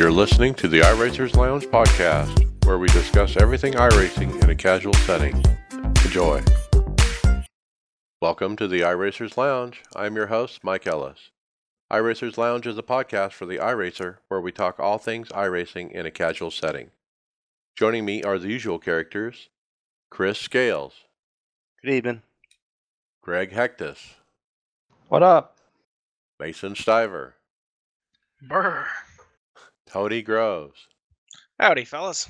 You're listening to the iRacers Lounge podcast, where we discuss everything iRacing in a casual setting. Enjoy. Welcome to the iRacers Lounge. I'm your host, Mike Ellis. iRacers Lounge is a podcast for the iRacer where we talk all things iRacing in a casual setting. Joining me are the usual characters Chris Scales, Good evening. Greg Hectus, What up? Mason Stiver, Brr. Tony Groves, Howdy, fellas.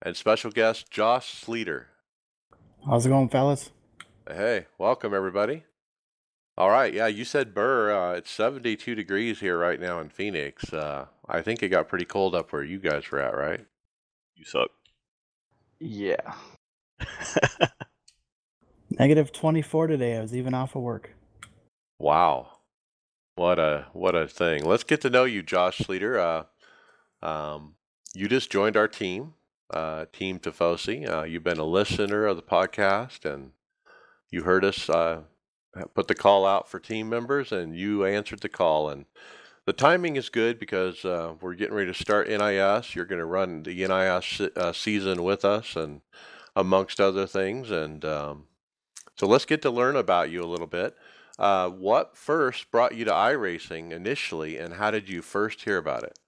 and special guest Josh Sleeter. How's it going, fellas? Hey, welcome everybody. All right, yeah, you said Burr. Uh, it's 72 degrees here right now in Phoenix. Uh, I think it got pretty cold up where you guys were at, right? You suck. Yeah. Negative 24 today. I was even off of work. Wow, what a what a thing. Let's get to know you, Josh Sleeter. Uh, um, you just joined our team, uh, Team Tifosi. Uh, you've been a listener of the podcast, and you heard us uh, put the call out for team members, and you answered the call. And the timing is good because uh, we're getting ready to start NIS. You're going to run the NIS uh, season with us, and amongst other things. And um, so let's get to learn about you a little bit. Uh, what first brought you to iRacing initially, and how did you first hear about it?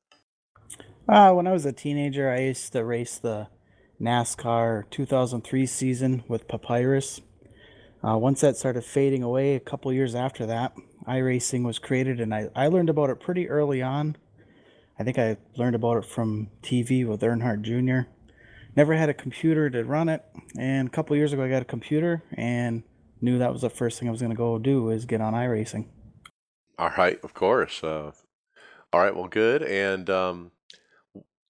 Uh, when I was a teenager, I used to race the NASCAR 2003 season with Papyrus. Uh, once that started fading away, a couple years after that, iRacing was created, and I, I learned about it pretty early on. I think I learned about it from TV with Earnhardt Jr. Never had a computer to run it, and a couple years ago, I got a computer and knew that was the first thing I was going to go do is get on iRacing. All right, of course. Uh, all right, well, good. And um,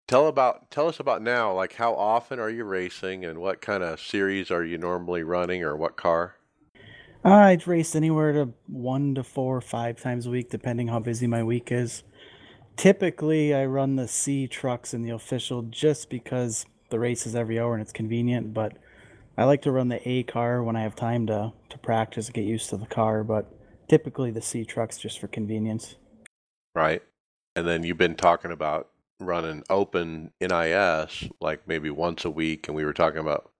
tell about tell us about now. Like, how often are you racing, and what kind of series are you normally running, or what car? I'd race anywhere to one to four or five times a week, depending how busy my week is. Typically, I run the C trucks in the official just because the race is every hour and it's convenient. But I like to run the A car when I have time to, to practice and get used to the car. But typically, the C trucks just for convenience. Right. And then you've been talking about running open NIS like maybe once a week, and we were talking about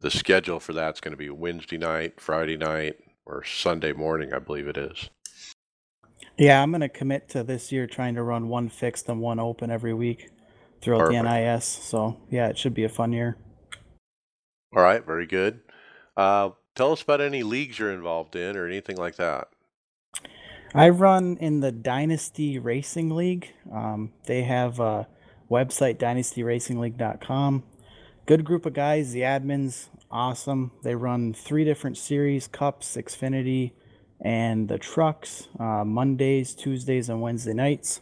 the schedule for that's going to be Wednesday night, Friday night, or Sunday morning, I believe it is. Yeah, I'm going to commit to this year trying to run one fixed and one open every week throughout Perfect. the NIS. So, yeah, it should be a fun year. All right, very good. Uh, tell us about any leagues you're involved in or anything like that. I run in the Dynasty Racing League. Um, they have a website, dynastyracingleague.com. Good group of guys. The admins, awesome. They run three different series Cups, Xfinity, and the trucks uh, Mondays, Tuesdays, and Wednesday nights.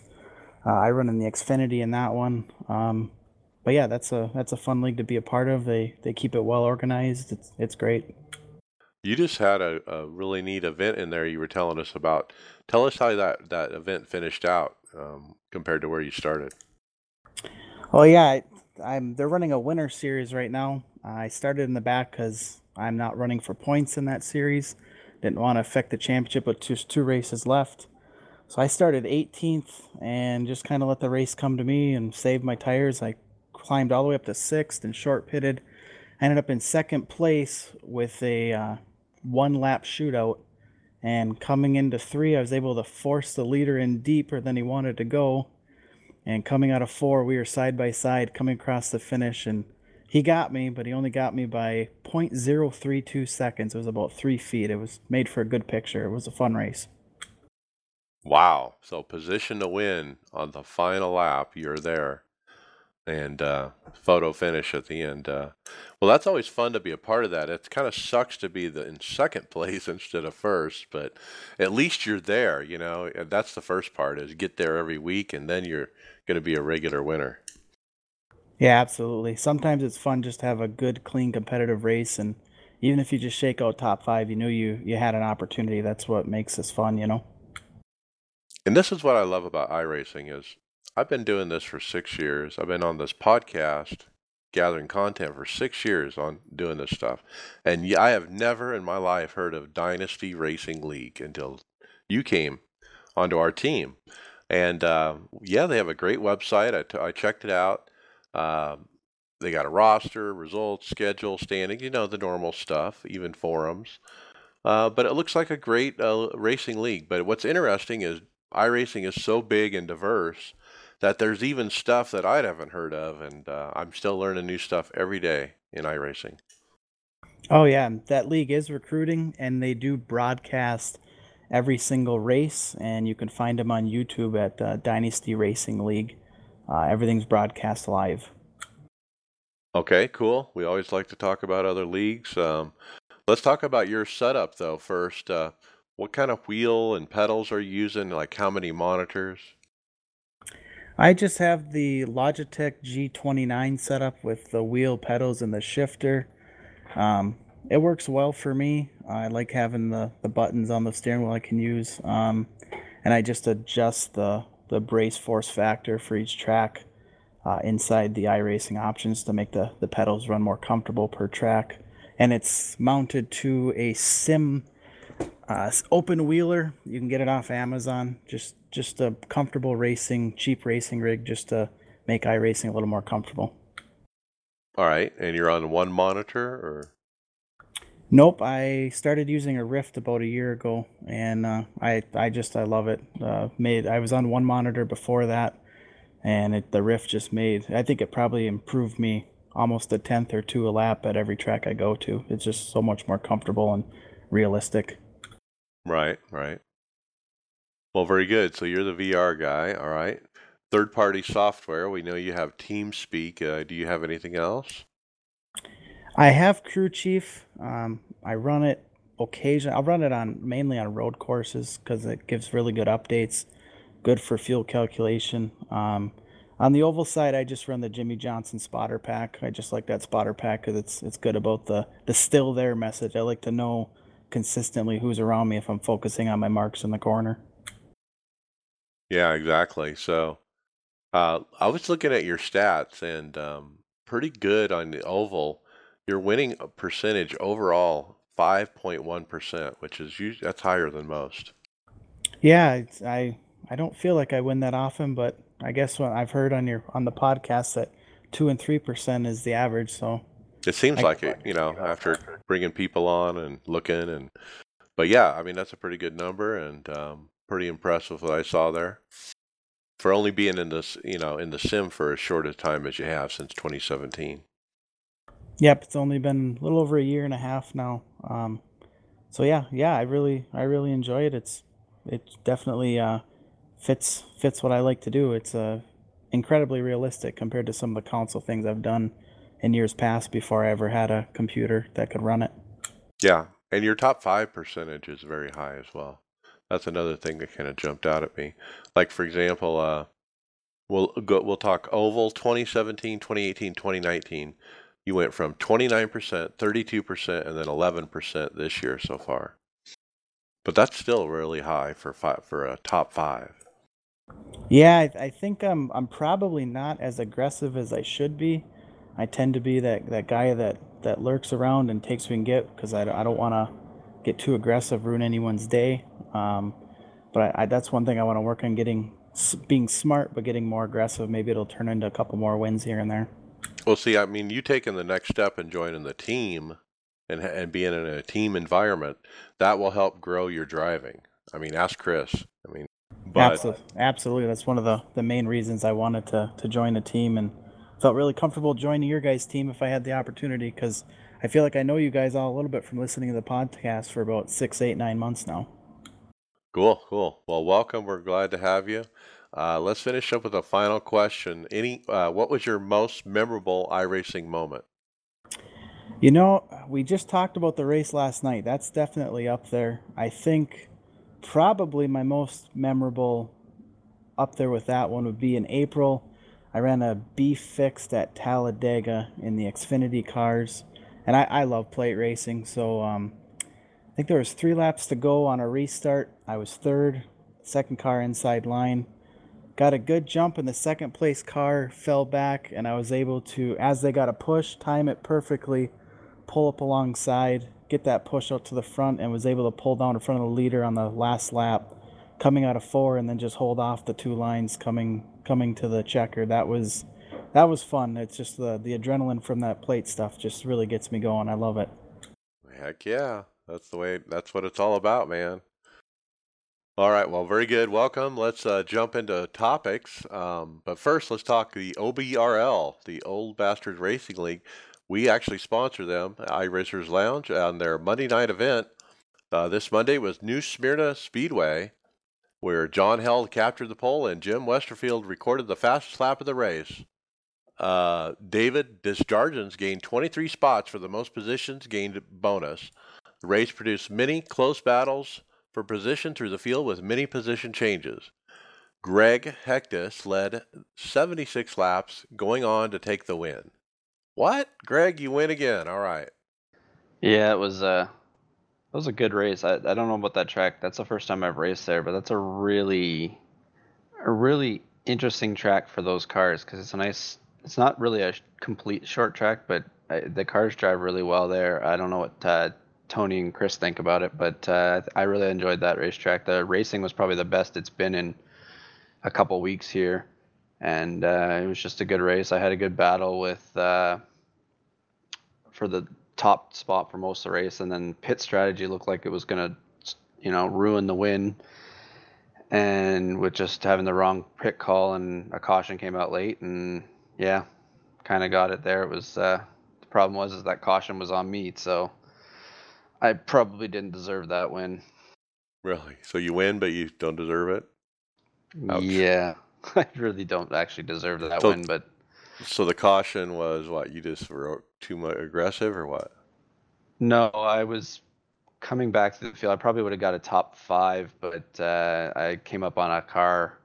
Uh, I run in the Xfinity in that one. Um, but yeah, that's a that's a fun league to be a part of. They they keep it well organized. It's it's great. You just had a, a really neat event in there you were telling us about. Tell us how that, that event finished out um, compared to where you started. Oh yeah, I, I'm. They're running a winter series right now. I started in the back because I'm not running for points in that series. Didn't want to affect the championship, but just two races left. So I started 18th and just kind of let the race come to me and saved my tires. I climbed all the way up to sixth and short pitted. I ended up in second place with a uh, one lap shootout. And coming into three, I was able to force the leader in deeper than he wanted to go. And coming out of four, we were side by side coming across the finish. And he got me, but he only got me by 0.032 seconds. It was about three feet. It was made for a good picture. It was a fun race. Wow. So position to win on the final lap, you're there. And uh, photo finish at the end. Uh, well, that's always fun to be a part of that. It kind of sucks to be the, in second place instead of first, but at least you're there. You know, and that's the first part is get there every week, and then you're going to be a regular winner. Yeah, absolutely. Sometimes it's fun just to have a good, clean, competitive race, and even if you just shake out top five, you know you you had an opportunity. That's what makes this fun, you know. And this is what I love about iRacing is I've been doing this for six years. I've been on this podcast gathering content for six years on doing this stuff. And I have never in my life heard of Dynasty Racing League until you came onto our team. And uh, yeah, they have a great website. I, t- I checked it out. Um, they got a roster, results, schedule, standing, you know, the normal stuff, even forums. Uh, but it looks like a great uh, racing league. But what's interesting is iRacing is so big and diverse that there's even stuff that I haven't heard of, and uh, I'm still learning new stuff every day in iRacing. Oh yeah, that league is recruiting, and they do broadcast every single race, and you can find them on YouTube at uh, Dynasty Racing League. Uh, everything's broadcast live. Okay, cool. We always like to talk about other leagues. Um, let's talk about your setup though first. Uh, what kind of wheel and pedals are you using? Like how many monitors? I just have the Logitech G29 set up with the wheel pedals and the shifter. Um, it works well for me. I like having the, the buttons on the steering wheel I can use. Um, and I just adjust the, the brake force factor for each track uh, inside the iRacing options to make the, the pedals run more comfortable per track. And it's mounted to a sim uh, open wheeler. You can get it off Amazon. Just just a comfortable racing, cheap racing rig, just to make iRacing a little more comfortable. All right, and you're on one monitor, or Nope, I started using a Rift about a year ago, and uh, I I just I love it. Uh, made I was on one monitor before that, and it, the Rift just made. I think it probably improved me almost a tenth or two a lap at every track I go to. It's just so much more comfortable and realistic. Right, right. Well, very good. So you're the VR guy, all right. Third-party software. We know you have TeamSpeak. Uh, do you have anything else? I have Crew Chief. Um, I run it occasionally. I'll run it on mainly on road courses because it gives really good updates, good for fuel calculation. Um, on the oval side, I just run the Jimmie Johnson spotter pack. I just like that spotter pack because it's it's good about the the still there message. I like to know consistently who's around me if I'm focusing on my marks in the corner. Yeah, exactly. So uh, I was looking at your stats, and um, pretty good on the oval. Your winning percentage overall, 5.1%, which is usually, that's higher than most. Yeah, it's, I I don't feel like I win that often, but I guess what I've heard on your on the podcast that two and three percent is the average. So It seems I- like it, you know, after bringing people on and looking and, but yeah, I mean that's a pretty good number and um, pretty impressed with what I saw there. For only being in this, you know, in the sim for as short a time as you have since 2017. Yep, it's only been a little over a year and a half now. Um, so yeah, yeah, I really, I really enjoy it. It's, it definitely uh, fits fits what I like to do. It's uh, incredibly realistic compared to some of the console things I've done in years past before I ever had a computer that could run it. Yeah, and your top five percentage is very high as well. That's another thing that kind of jumped out at me. Like for example, uh, we'll go, we'll talk oval 2017, 2018, 2019. You went from 29%, 32%, and then 11% this year so far. But that's still really high for five, for a top five. Yeah, I, I think I'm I'm probably not as aggressive as I should be. I tend to be that, that guy that, that lurks around and takes what we can get because I, don't- I don't want to get too aggressive, ruin anyone's day. Um, but I, I, that's one thing I want to work on getting, being smart, but getting more aggressive. Maybe it'll turn into a couple more wins here and there. Well, see, I mean, you taking the next step and joining the team and and being in a team environment that will help grow your driving. I mean, ask Chris. I mean, but Absolutely, absolutely. That's one of the, the main reasons I wanted to, to join the team and felt really comfortable joining your guys' team if I had the opportunity because I feel like I know you guys all a little bit from listening to the podcast for about six, eight, nine months now. Cool, cool. Well, welcome. We're glad to have you. Uh, let's finish up with a final question. Any, uh, what was your most memorable iRacing moment? You know, we just talked about the race last night. That's definitely up there. I think probably my most memorable up there with that one would be in April. I ran a B fixed at Talladega in the Xfinity cars, and I, I love plate racing. So um, I think there was three laps to go on a restart. I was third, second car inside line. Got a good jump, and the second place car fell back, and I was able to, as they got a push, time it perfectly, pull up alongside, get that push out to the front, and was able to pull down in front of the leader on the last lap coming out of four and then just hold off the two lines coming coming to the checker. That was that was fun. It's just the the adrenaline from that plate stuff just really gets me going. I love it. Heck yeah. That's the way, that's what it's all about, man. All right, well, very good. Welcome. Let's uh, jump into topics. Um, but first, let's talk the OBRL, the Old Bastards Racing League. We actually sponsor them, iRacers Lounge, on their Monday night event. Uh, this Monday was New Smyrna Speedway, where John Held captured the pole and Jim Westerfield recorded the fastest lap of the race. Uh, David Desjardins gained 23 spots for the most positions gained bonus. The race produced many close battles for position through the field with many position changes. Greg Hectus led 76 laps, going on to take the win. What? Greg, you win again. All right. Yeah, it was uh it was a good race. I, I don't know about that track. That's the first time I've raced there, but that's a really a really interesting track for those cars because it's a nice. It's not really a complete short track, but I, the cars drive really well there. I don't know what uh, Tony and Chris think about it, but uh, I really enjoyed that racetrack. The racing was probably the best it's been in a couple weeks here, and uh, it was just a good race. I had a good battle with uh, for the top spot for most of the race, and then pit strategy looked like it was gonna, you know, ruin the win. And with just having the wrong pit call and a caution came out late, and yeah, kind of got it there. It was uh, the problem was is that caution was on me, so I probably didn't deserve that win. Really? So you win, but you don't deserve it? Ouch. Yeah, I really don't actually deserve that So- win, but So the caution was what? You just were too much aggressive or what? No, I was coming back to the field. I probably would have got a top five, but uh, I came up on a car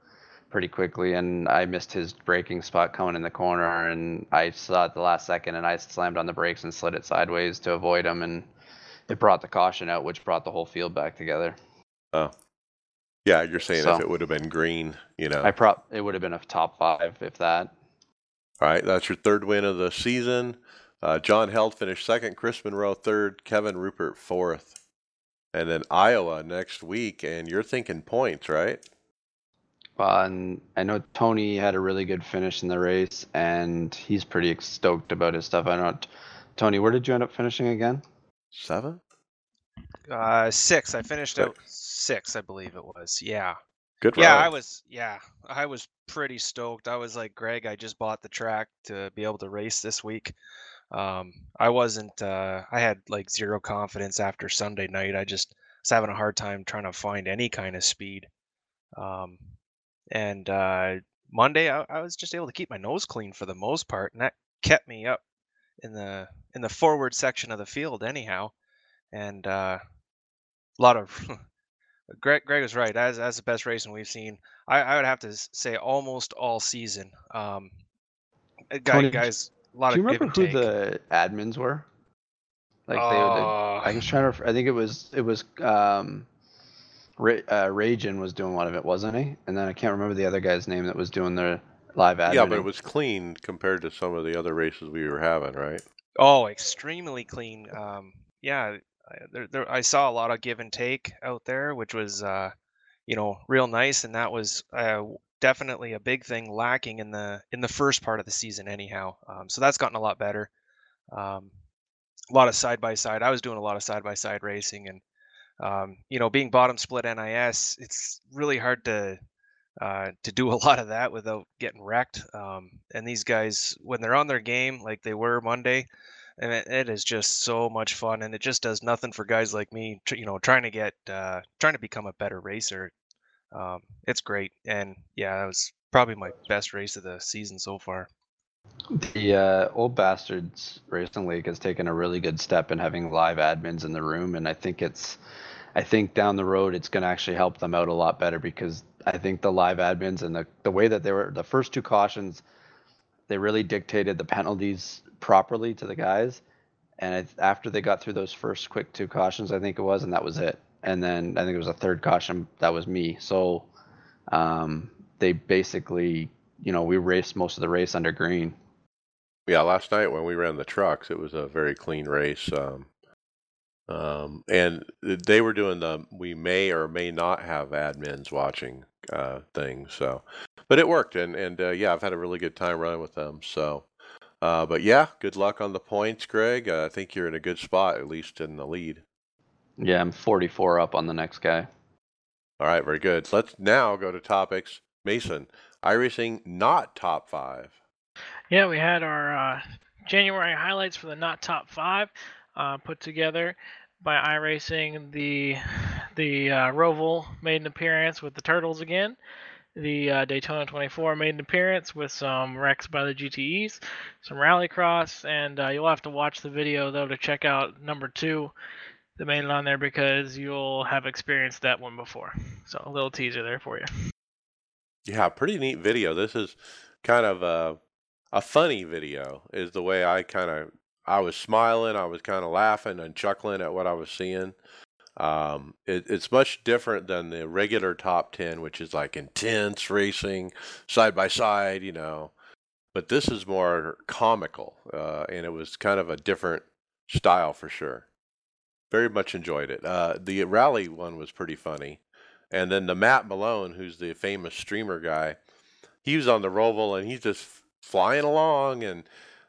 pretty quickly, and I missed his braking spot coming in the corner, and I saw it the last second, and I slammed on the brakes and slid it sideways to avoid him, and it brought the caution out, which brought the whole field back together. Oh. Yeah, you're saying if it would have been green, you know. I prop it would have been a top five if that. All right, that's your third win of the season. Uh, John Held finished second, Chris Monroe third, Kevin Rupert fourth. And then Iowa next week, and you're thinking points, right? Uh, and I know Tony had a really good finish in the race, and he's pretty stoked about his stuff. I don't. Tony, where did you end up finishing again? Seven? Uh, six. I finished Six. out six, I believe it was. Yeah. Good Yeah, run. I was. Yeah, I was pretty stoked. I was like, Greg, I just bought the track to be able to race this week. Um, I wasn't. Uh, I had like zero confidence after Sunday night. I just was having a hard time trying to find any kind of speed. Um, and uh, Monday, I, I was just able to keep my nose clean for the most part, and that kept me up in the in the forward section of the field, anyhow. And uh, a lot of Greg, Greg was right. As as the best racing we've seen, I, I would have to say almost all season. Um, uh, guy, Tony, d- guys, a lot Do you of remember who take. the admins were? Like they, they Uh, I was trying to. I think it was it was um, Ra- uh, Ragin was doing one of it, wasn't he? And then I can't remember the other guy's name that was doing the live admin. yeah, but it was clean compared to some of the other races we were having, right? Oh, extremely clean. Um, yeah, I, there, there, I saw a lot of give and take out there, which was, uh, you know, real nice, and that was uh, definitely a big thing lacking in the in the first part of the season, anyhow. Um, so that's gotten a lot better. Um, a lot of side by side. I was doing a lot of side by side racing, and um, you know, being bottom split NIS, it's really hard to uh, to do a lot of that without getting wrecked. Um, and these guys, when they're on their game, like they were Monday, and it, it is just so much fun, and it just does nothing for guys like me, you know, trying to get, uh, trying to become a better racer. Um, it's great, and yeah, that was probably my best race of the season so far. The uh, Old Bastards Racing League has taken a really good step in having live admins in the room, and I think it's, I think down the road it's going to actually help them out a lot better because I think the live admins and the the way that they were the first two cautions, they really dictated the penalties properly to the guys, and after they got through those first quick two cautions, I think it was, and that was it. And then I think it was a third caution that was me. So, um, they basically, you know, we raced most of the race under green. Yeah, last night when we ran the trucks, it was a very clean race. Um, Um, and they were doing the we may or may not have admins watching uh, thing. So, but it worked, and and uh, yeah, I've had a really good time running with them. So, uh, but yeah, good luck on the points, Greg. Uh, I think you're in a good spot, at least in the lead. Yeah, I'm 44 up on the next guy. All right, very good. Let's now go to topics. Mason, iRacing not top five. Yeah, we had our uh, January highlights for the not top five uh, put together by iRacing. The the uh, Roval made an appearance with the Turtles again. The uh, Daytona 24 made an appearance with some wrecks by the GTEs, some Rallycross, and uh, you'll have to watch the video though to check out number two made it on there because you'll have experienced that one before. So a little teaser there for you. Yeah, pretty neat video. This is kind of a a funny video. Is the way I kind of I was smiling, I was kind of laughing and chuckling at what I was seeing. Um, it, it's much different than the regular top 10, which is like intense racing, side by side, you know. But this is more comical, uh, and it was kind of a different style for sure. Very much enjoyed it. Uh, the rally one was pretty funny. And then the Matt Malone, who's the famous streamer guy, he was on the Roval and he's just flying along and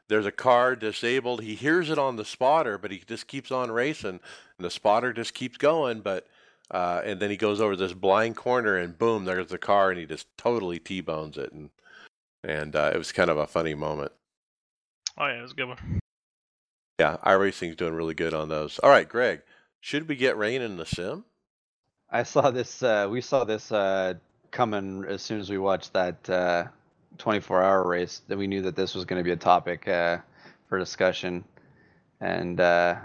there's a car disabled. He hears it on the spotter, but he just keeps on racing, and the spotter just keeps going. But uh, and then he goes over this blind corner, and boom, there's the car, and he just totally t-bones it, and and uh, it was kind of a funny moment. Oh yeah, it was a good one. Yeah, iRacing's doing really good on those. All right, Greg, should we get rain in the sim? I saw this. Uh, we saw this uh, coming as soon as we watched that uh, 24 hour race that we knew that this was going to be a topic uh, for discussion. And uh,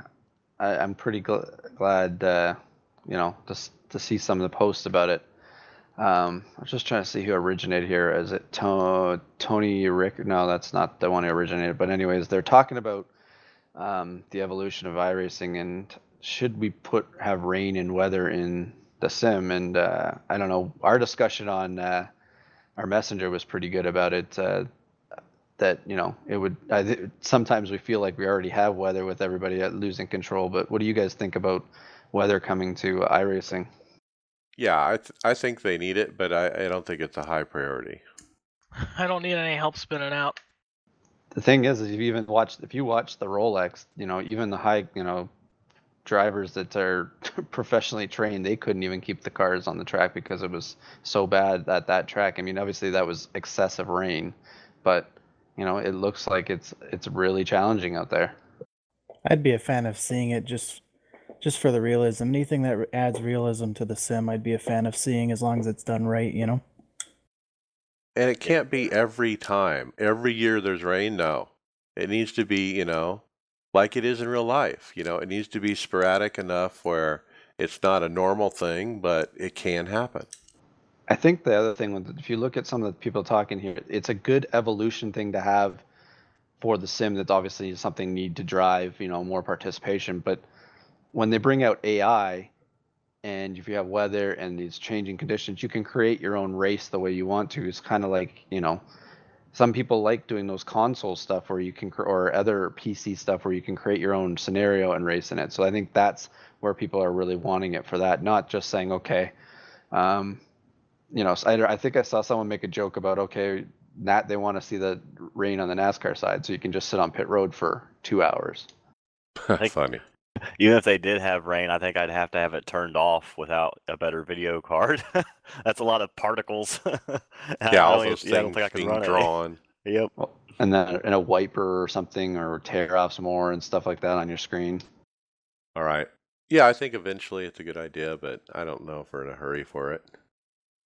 I, am pretty gl- glad, uh, you know, to, to see some of the posts about it. Um, I was just trying to see who originated here. Is it to- Tony Rick? No, that's not the one who originated. But anyways, they're talking about um, the evolution of iRacing and should we put have rain and weather in the sim? And uh, I don't know. Our discussion on uh, our messenger was pretty good about it. Uh, that you know it would. I th- sometimes we feel like we already have weather with everybody losing control. But what do you guys think about weather coming to iRacing? Yeah, I th- I think they need it, but I, I don't think it's a high priority. I don't need any help spinning out. The thing is, is if you even watch if you watch the Rolex, you know, even the high, you know, drivers that are professionally trained, they couldn't even keep the cars on the track because it was so bad at that track. I mean, obviously that was excessive rain, but you know, it looks like it's it's really challenging out there. I'd be a fan of seeing it just just for the realism. Anything that adds realism to the sim, I'd be a fan of seeing as long as it's done right, you know. And it can't be every time. Every year there's rain. No, it needs to be, you know, like it is in real life. You know, it needs to be sporadic enough where it's not a normal thing, but it can happen. I think the other thing, if you look at some of the people talking here, it's a good evolution thing to have for the sim. That's obviously something need to drive, you know, more participation. But when they bring out AI, and if you have weather and these changing conditions, you can create your own race the way you want to. It's kind of like, you know, some people like doing those console stuff where you can or other PC stuff where you can create your own scenario and race in it. So I think that's where people are really wanting it for that, not just saying okay. Um, you know, I, I think I saw someone make a joke about okay, Nat they want to see the rain on the NASCAR side, so you can just sit on pit road for two hours. Funny. Even if they did have rain, I think I'd have to have it turned off without a better video card. That's a lot of particles. yeah, all those yeah, things being drawn. It. Yep. And then and a wiper or something, or tear off some more and stuff like that on your screen. All right. Yeah, I think eventually it's a good idea, but I don't know if we're in a hurry for it.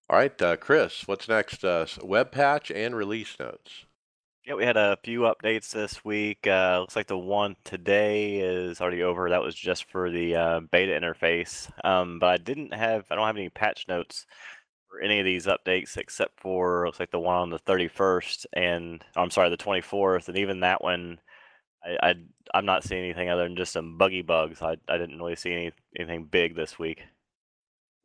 All right, uh, Chris, what's next? Uh, web patch and release notes. Yeah, we had a few updates this week. Uh, looks like the one today is already over. That was just for the uh, beta interface. Um, but I didn't have, I don't have any patch notes for any of these updates except for looks like the one on the 31st and oh, I'm sorry, the 24th, and even that one, I, I am not seeing anything other than just some buggy bugs. I I didn't really see any anything big this week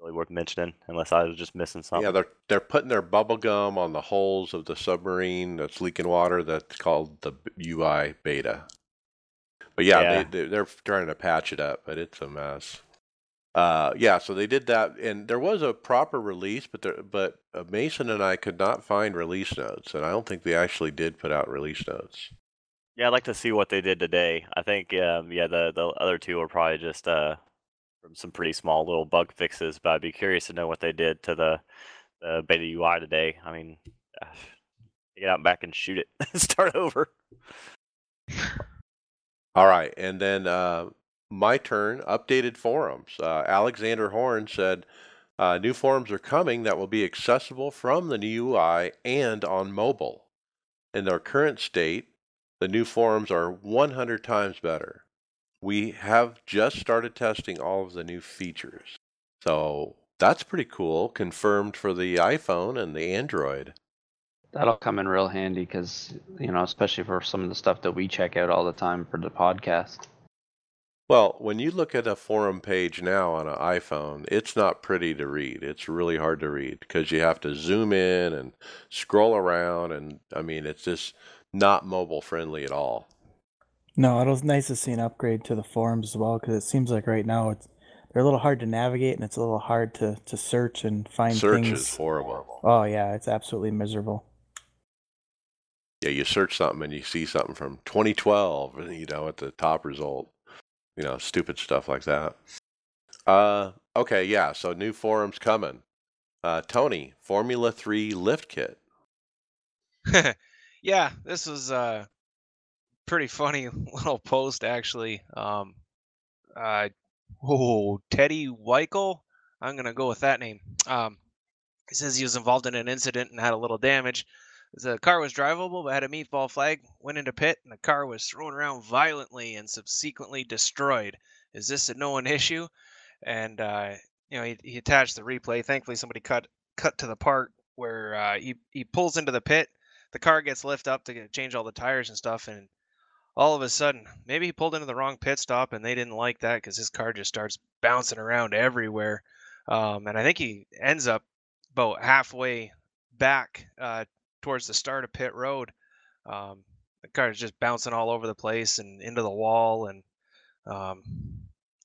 really worth mentioning, unless I was just missing something. Yeah, they're they're putting their bubble gum on the holes of the submarine that's leaking water. That's called the UI beta. But yeah, Yeah. They, they they're trying to patch it up, but it's a mess. Uh, yeah, so they did that, and there was a proper release, but there, but uh, Mason and I could not find release notes, and I don't think they actually did put out release notes. Yeah, I'd like to see what they did today. I think, um, yeah, the the other two were probably just uh, from some pretty small little bug fixes, but I'd be curious to know what they did to the, the beta UI today. I mean, uh, get out back and shoot it, start over. All right, and then uh, my turn. Updated forums. Uh, Alexander Horn said uh, new forums are coming that will be accessible from the new UI and on mobile. In their current state, the new forums are 100 times better. We have just started testing all of the new features, so that's pretty cool. Confirmed for the iPhone and the Android. That'll come in real handy because you know, especially for some of the stuff that we check out all the time for the podcast. Well, when you look at a forum page now on an iPhone, it's not pretty to read. It's really hard to read because you have to zoom in and scroll around, and I mean, it's just not mobile friendly at all. No, it was nice to see an upgrade to the forums as well because it seems like right now it's they're a little hard to navigate and it's a little hard to, to search and find things. Search things. is horrible. Oh yeah, it's absolutely miserable. Yeah, you search something and you see something from 2012, you know, at the top result. You know, stupid stuff like that. Uh, okay, yeah. So new forums coming. Uh, Tony, Formula Three lift kit. yeah, this was a pretty funny little post actually. Um, uh, oh, Teddy Weichel. I'm gonna go with that name. Um, he says he was involved in an incident and had a little damage. The car was drivable but had a meatball flag. Went into pit and the car was thrown around violently and subsequently destroyed. Is this a known issue? And uh, you know, he, he attached the replay. Thankfully, somebody cut cut to the part where uh, he he pulls into the pit. The car gets lifted up to change all the tires and stuff, and all of a sudden, maybe he pulled into the wrong pit stop, and they didn't like that because his car just starts bouncing around everywhere. Um, and I think he ends up about halfway back uh, towards the start of pit road. Um, the car is just bouncing all over the place and into the wall, and um,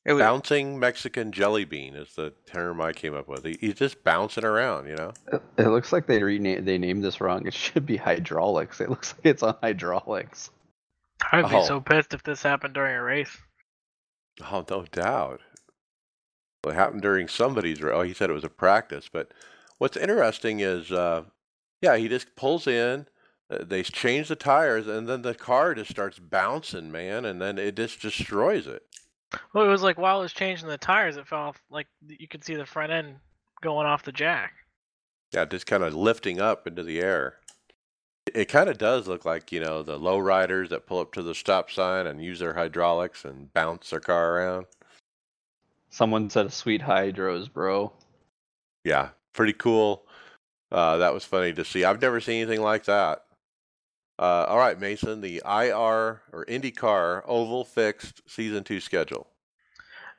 it was Bouncing Mexican jelly bean is the term I came up with. He, he's just bouncing around, you know. It, it looks like they renamed they named this wrong. It should be hydraulics. It looks like it's on hydraulics. I'd be Oh. so pissed if this happened during a race. Oh, no doubt. Well, it happened during somebody's. race. Oh, he said it was a practice. But what's interesting is, uh, yeah, he just pulls in. uh, They change the tires, and then the car just starts bouncing, man, and then it just destroys it. Well, it was like while it was changing the tires, it fell off. Like you could see the front end going off the jack. Yeah, just kind of lifting up into the air. It kind of does look like you know the low riders that pull up to the stop sign and use their hydraulics and bounce their car around. Someone said sweet hydros, bro. Yeah, pretty cool. Uh, that was funny to see. I've never seen anything like that. Uh, all right, Mason, the IR or IndyCar Oval fixed season two schedule.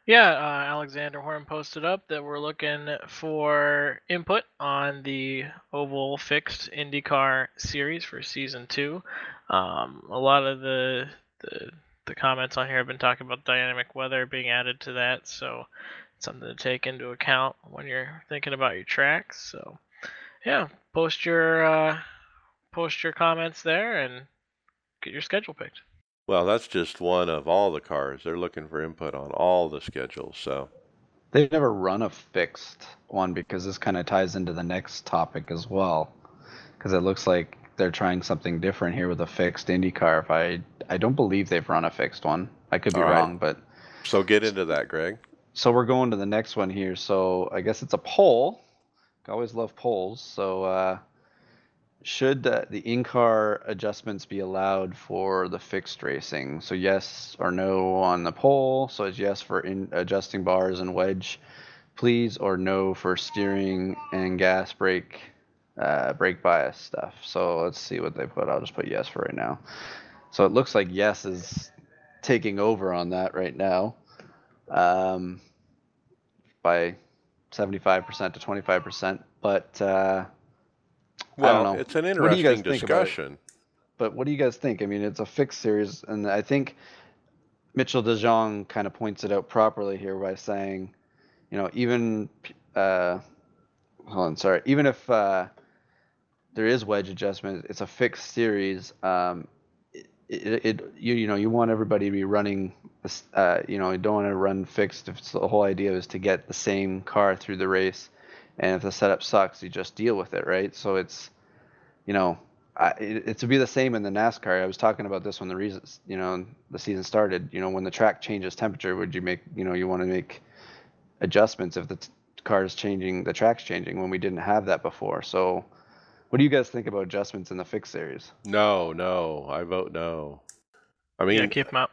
Yeah, uh, Alexander Horn posted up that we're looking for input on the Oval Fixed IndyCar series for season two. Um, a lot of the, the the comments on here have been talking about dynamic weather being added to that, so something to take into account when you're thinking about your tracks. So, yeah, post your uh, post your comments there and get your schedule picked. Well, that's just one of all the cars. They're looking for input on all the schedules. So, They've never run a fixed one because this kind of ties into the next topic as well. Because it looks like they're trying something different here with a fixed IndyCar. If I, I don't believe they've run a fixed one. I could be right. wrong, but so get into that, Greg. so we're going to the next one here. So I guess it's a poll. I always love polls. So uh, should uh, the in-car adjustments be allowed for the fixed racing? So yes or no on the poll. So it's yes for in adjusting bars and wedge, please, or no for steering and gas brake, uh, brake bias stuff. So let's see what they put. I'll just put yes for right now. So it looks like yes is taking over on that right now um, by 75% to 25%. But uh, Well, it's an What do you guys interesting discussion. but what do you guys think? I mean, it's a fixed series, and I think Mitchell DeJong kind of points it out properly here by saying, you know, even uh, hold on, sorry, even if uh, there is wedge adjustment, it's a fixed series. Um, it, it, it you you know you want everybody to be running, uh, you know, you don't want to run fixed. If the whole idea is to get the same car through the race, and if the setup sucks, you just deal with it, right? So it's, you know, I, it, it to be the same in the NASCAR. I was talking about this when the reasons, you know, the season started. You know, when the track changes temperature, would you make, you know, you want to make adjustments if the t- car is changing, the track's changing when we didn't have that before. So, what do you guys think about adjustments in the fix series? No, no, I vote no. I mean, yeah, keep them up.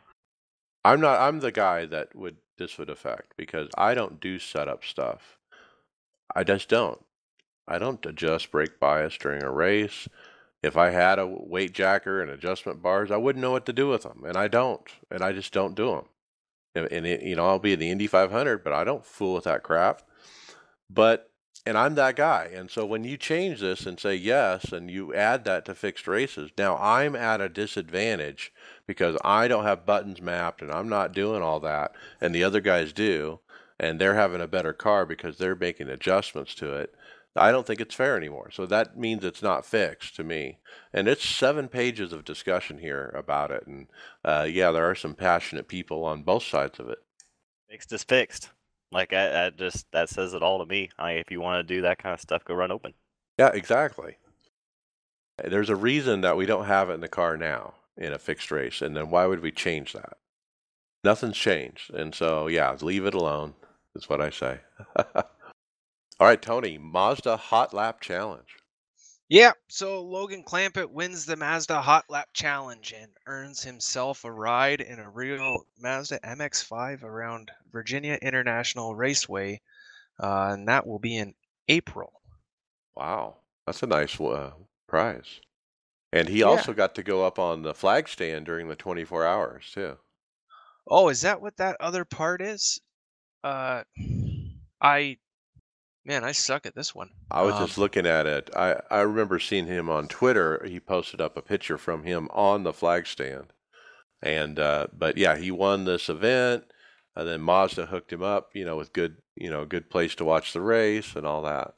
I'm not. I'm the guy that would this would affect because I don't do setup stuff. I just don't. I don't adjust brake bias during a race. If I had a weight jacker and adjustment bars, I wouldn't know what to do with them, and I don't, and I just don't do them. And, and it, you know, I'll be in the Indy 500, but I don't fool with that crap. But and I'm that guy. And so when you change this and say yes, and you add that to fixed races, now I'm at a disadvantage because I don't have buttons mapped and I'm not doing all that, and the other guys do, and they're having a better car because they're making adjustments to it. I don't think it's fair anymore. So that means it's not fixed to me. And it's seven pages of discussion here about it. And uh, yeah, there are some passionate people on both sides of it. Fixed is fixed. Like I, I just that says it all to me. I, if you want to do that kind of stuff, go run open. Yeah, exactly. There's a reason that we don't have it in the car now in a fixed race, and then why would we change that? Nothing's changed, and so yeah, leave it alone. Is what I say. All right, Tony, Mazda Hot Lap Challenge. Yeah, so Logan Clampett wins the Mazda Hot Lap Challenge and earns himself a ride in a real Mazda MX-5 around Virginia International Raceway, uh, and that will be in April. Wow, that's a nice uh, prize. And he Yeah. also got to go up on the flag stand during the 24 hours too. Oh, is that what that other part is? Uh, I, man, I suck at this one. I was Um, just looking at it. I, I remember seeing him on Twitter. He posted up a picture from him on the flag stand. And uh, but yeah, he won this event, and then Mazda hooked him up, you know, with good, you know, good place to watch the race and all that.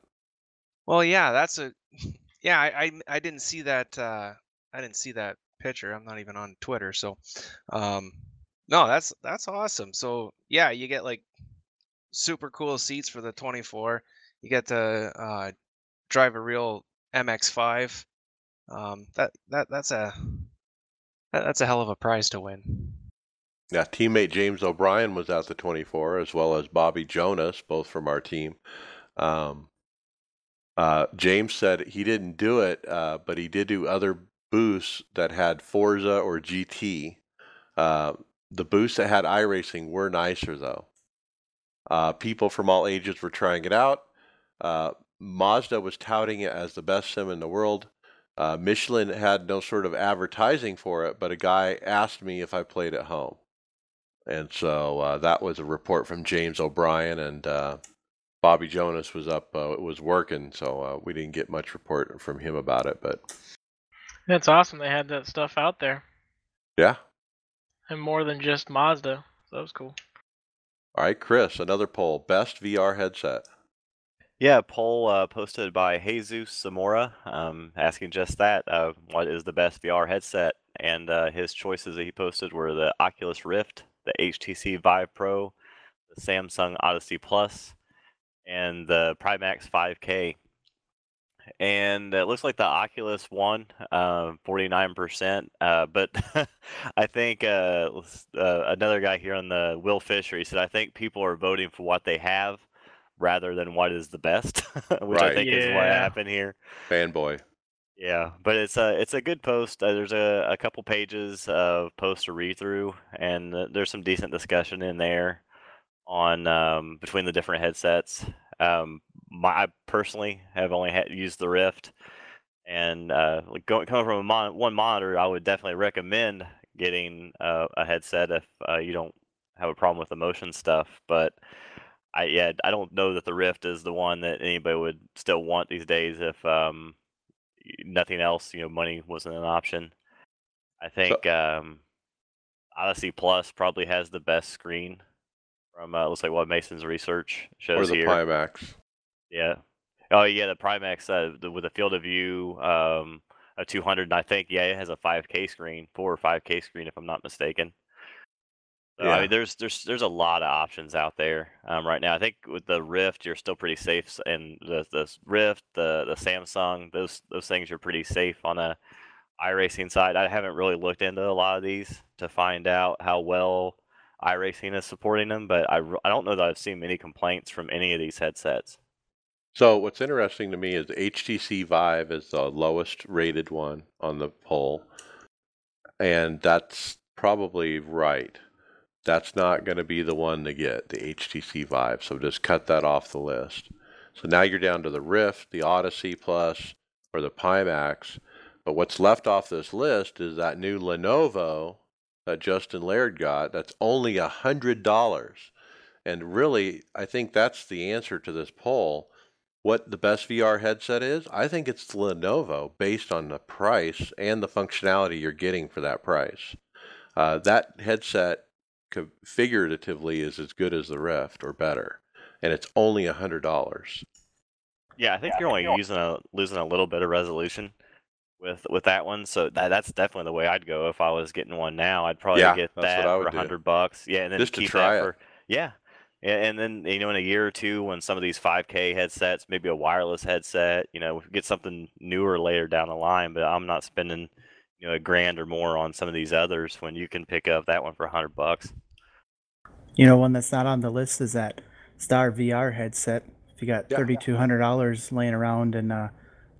Well, yeah, that's a, yeah, I, I, I didn't see that, uh, I didn't see that picture. I'm not even on Twitter, so, um, no, that's that's awesome. So yeah, you get like super cool seats for the 24. You get to uh, drive a real MX-5. Um, that that that's a that, that's a hell of a prize to win. Yeah, teammate James O'Brien was at the 24, as well as Bobby Jonas, both from our team. Um, uh, James said he didn't do it, uh, but he did do other boosts that had Forza or GT. Uh, the boosts that had iRacing were nicer, though. Uh, people from all ages were trying it out. Uh, Mazda was touting it as the best sim in the world. Uh, Michelin had no sort of advertising for it, but a guy asked me if I played at home. And so uh, that was a report from James O'Brien, and uh, Bobby Jonas was up, uh, was working, so uh, we didn't get much report from him about it. But That's awesome. They had that stuff out there, yeah. and more than just Mazda. So that was cool. All right, Chris, another poll. Best VR headset. Yeah, poll uh, posted by Jesus Zamora, um, asking just that: uh, what is the best VR headset? And uh, his choices that he posted were the Oculus Rift, the HTC Vive Pro, the Samsung Odyssey Plus, and the Pimax 5K. And it looks like the Oculus won, uh, 49%. Uh, but I think uh, uh, another guy here on the Will Fisher, he said, I think people are voting for what they have rather than what is the best, which I Right. think is what happened here. Fanboy. Yeah, but it's a it's a good post. Uh, there's a, a couple pages of posts to read through, and there's some decent discussion in there on um, between the different headsets. Um, my I personally have only had, used the Rift, and uh, like going coming from a mon- one monitor, I would definitely recommend getting uh, a headset if uh, you don't have a problem with the motion stuff. But I yeah, I don't know that the Rift is the one that anybody would still want these days if um, nothing else, you know, money wasn't an option. I think um, Odyssey Plus probably has the best screen from uh, looks like what Mason's research shows or the here. Pimax. Yeah. Oh yeah, the Pimax uh, the, with a field of view um, a 200, and I think yeah, it has a 5K screen, four or 5K screen if I'm not mistaken. So, I Yeah. mean, there's there's there's a lot of options out there um, right now. I think with the Rift, you're still pretty safe, and the the Rift, the the Samsung, those those things are pretty safe on a iRacing side. I haven't really looked into a lot of these to find out how well iRacing is supporting them, but I I don't know that I've seen many complaints from any of these headsets. So what's interesting to me is HTC Vive is the lowest rated one on the poll, and that's probably right. That's not going to be the one to get the HTC Vive, so just cut that off the list. So now you're down to the Rift, the Odyssey Plus, or the Pimax. But what's left off this list is that new Lenovo that Justin Laird got. That's only a hundred dollars, and really, I think that's the answer to this poll what the best VR headset is, I think it's the Lenovo based on the price and the functionality you're getting for that price. Uh, that headset figuratively is as good as the Rift or better, and it's only a hundred dollars. Yeah, I think you're only using a losing a little bit of resolution with with that one. So that that's definitely the way I'd go if I was getting one now. I'd probably Yeah, get that for a hundred bucks. Yeah, and then Just to keep try that it. for yeah. Yeah, and then you know in a year or two when some of these 5K headsets, maybe a wireless headset, you know, get something newer later down the line. But I'm not spending you know a grand or more on some of these others when you can pick up that one for a hundred bucks. You know, one that's not on the list is that Star VR headset. If you got thirty two hundred dollars laying around and uh,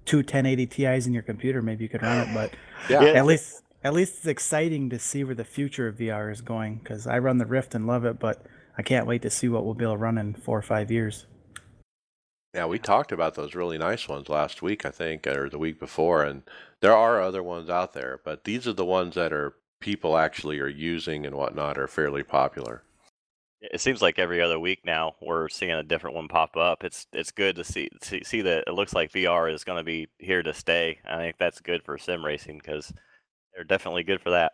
two 1080 Ti's in your computer, maybe you could run it. But Yeah, Yeah. at least, at least it's exciting to see where the future of VR is going. Because I run the Rift and love it, but I can't wait to see what we'll be able to run in four or five years. yeah. We talked about those really nice ones last week, I think, or the week before, and there are other ones out there, but these are the ones that are people actually are using and whatnot are fairly popular. It seems like every other week now we're seeing a different one pop up. It's it's good to see see, see that it looks like VR is going to be here to stay. I think that's good for sim racing because they're definitely good for that.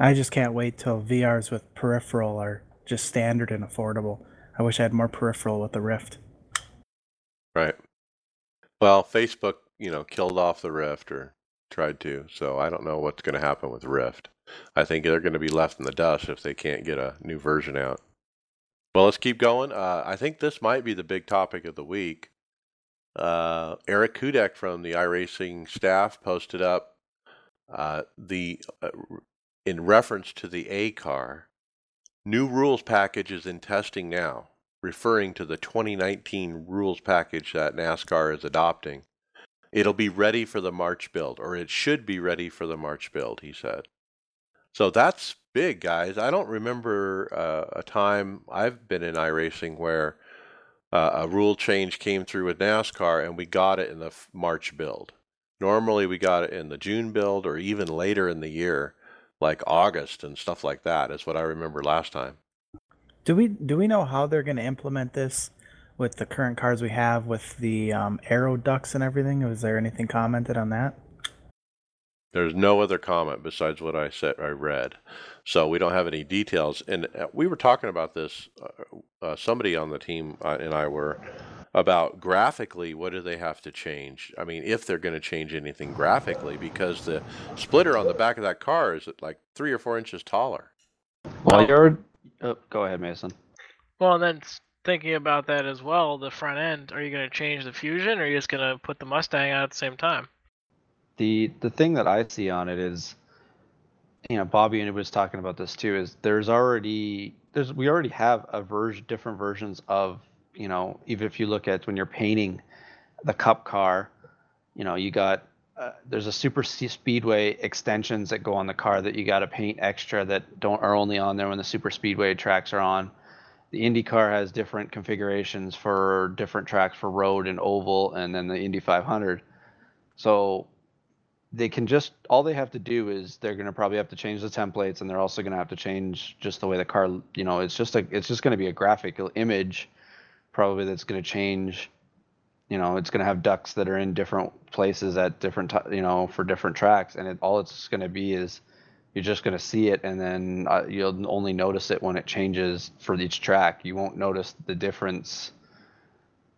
I just can't wait till VRs with peripheral are just standard and affordable. I wish I had more peripheral with the Rift. Right. Well, Facebook, you know, killed off the Rift or tried to, so I don't know what's going to happen with Rift. I think they're going to be left in the dust if they can't get a new version out. Well, let's keep going. Uh, I think this might be the big topic of the week. Uh, Eric Kudek from the iRacing staff posted up uh, the uh, in reference to the A car. New rules package is in testing now referring to the 2019 rules package that NASCAR is adopting. It'll be ready for the March build, or it should be ready for the March build, he said. So that's big, guys. I don't remember uh, a time I've been in iRacing where uh, a rule change came through with NASCAR and we got it in the March build. Normally, we got it in the June build or even later in the year, like August and stuff like that, is what I remember last time. Do we do we know how they're going to implement this with the current cars we have with the um, aero ducts and everything? Was there anything commented on that? There's no other comment besides what I said I read, so we don't have any details. And uh, we were talking about this. Uh, uh, somebody on the team uh, and I were about graphically. What do they have to change? I mean, if they're going to change anything graphically, because the splitter on the back of that car is like three or four inches taller. Well, Well- you're. Oh, go ahead, Mason. Well, and then thinking about that as well, the front end, are you going to change the Fusion or are you just going to put the Mustang out at the same time? the the thing that I see on it is, you know, Bobby and was talking about this too. Is there's already there's we already have a version different versions of you know even if you look at when you're painting the Cup car, you know you got uh, there's a super speedway extensions that go on the car that you got to paint extra that don't are only on there when the super speedway tracks are on. The Indy car has different configurations for different tracks for road and oval, and then the Indy 500. So they can just all they have to do is they're going to probably have to change the templates and they're also going to have to change just the way the car you know it's just a it's just going to be a graphical image probably that's going to change. You know it's going to have ducts that are in different places at different ti you know for different tracks and it, all it's going to be is you're just going to see it and then uh, you'll only notice it when it changes for each track. You won't notice the difference.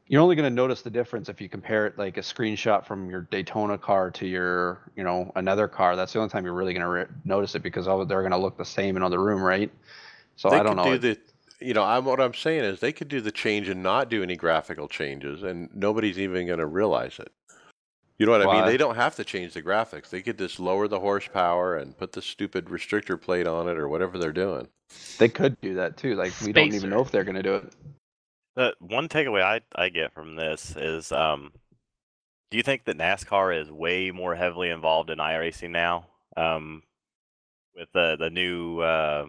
You're only going to notice the difference if you compare it like a screenshot from your daytona car to your you know another car. That's the only time you're really going to re- notice it because all, they're going to look the same in other room right? So they i don't know. do the you know I'm, what i'm saying is they could do the change and not do any graphical changes and nobody's even going to realize it. You know what i mean? Why? they don't have to change the graphics. They could just lower the horsepower and put the stupid restrictor plate on it or whatever they're doing. They could do that too like we don't even know if they're going to do it. The one takeaway I, I get from this is um, do you think that NASCAR is way more heavily involved in iRacing now? Um, with the the new uh,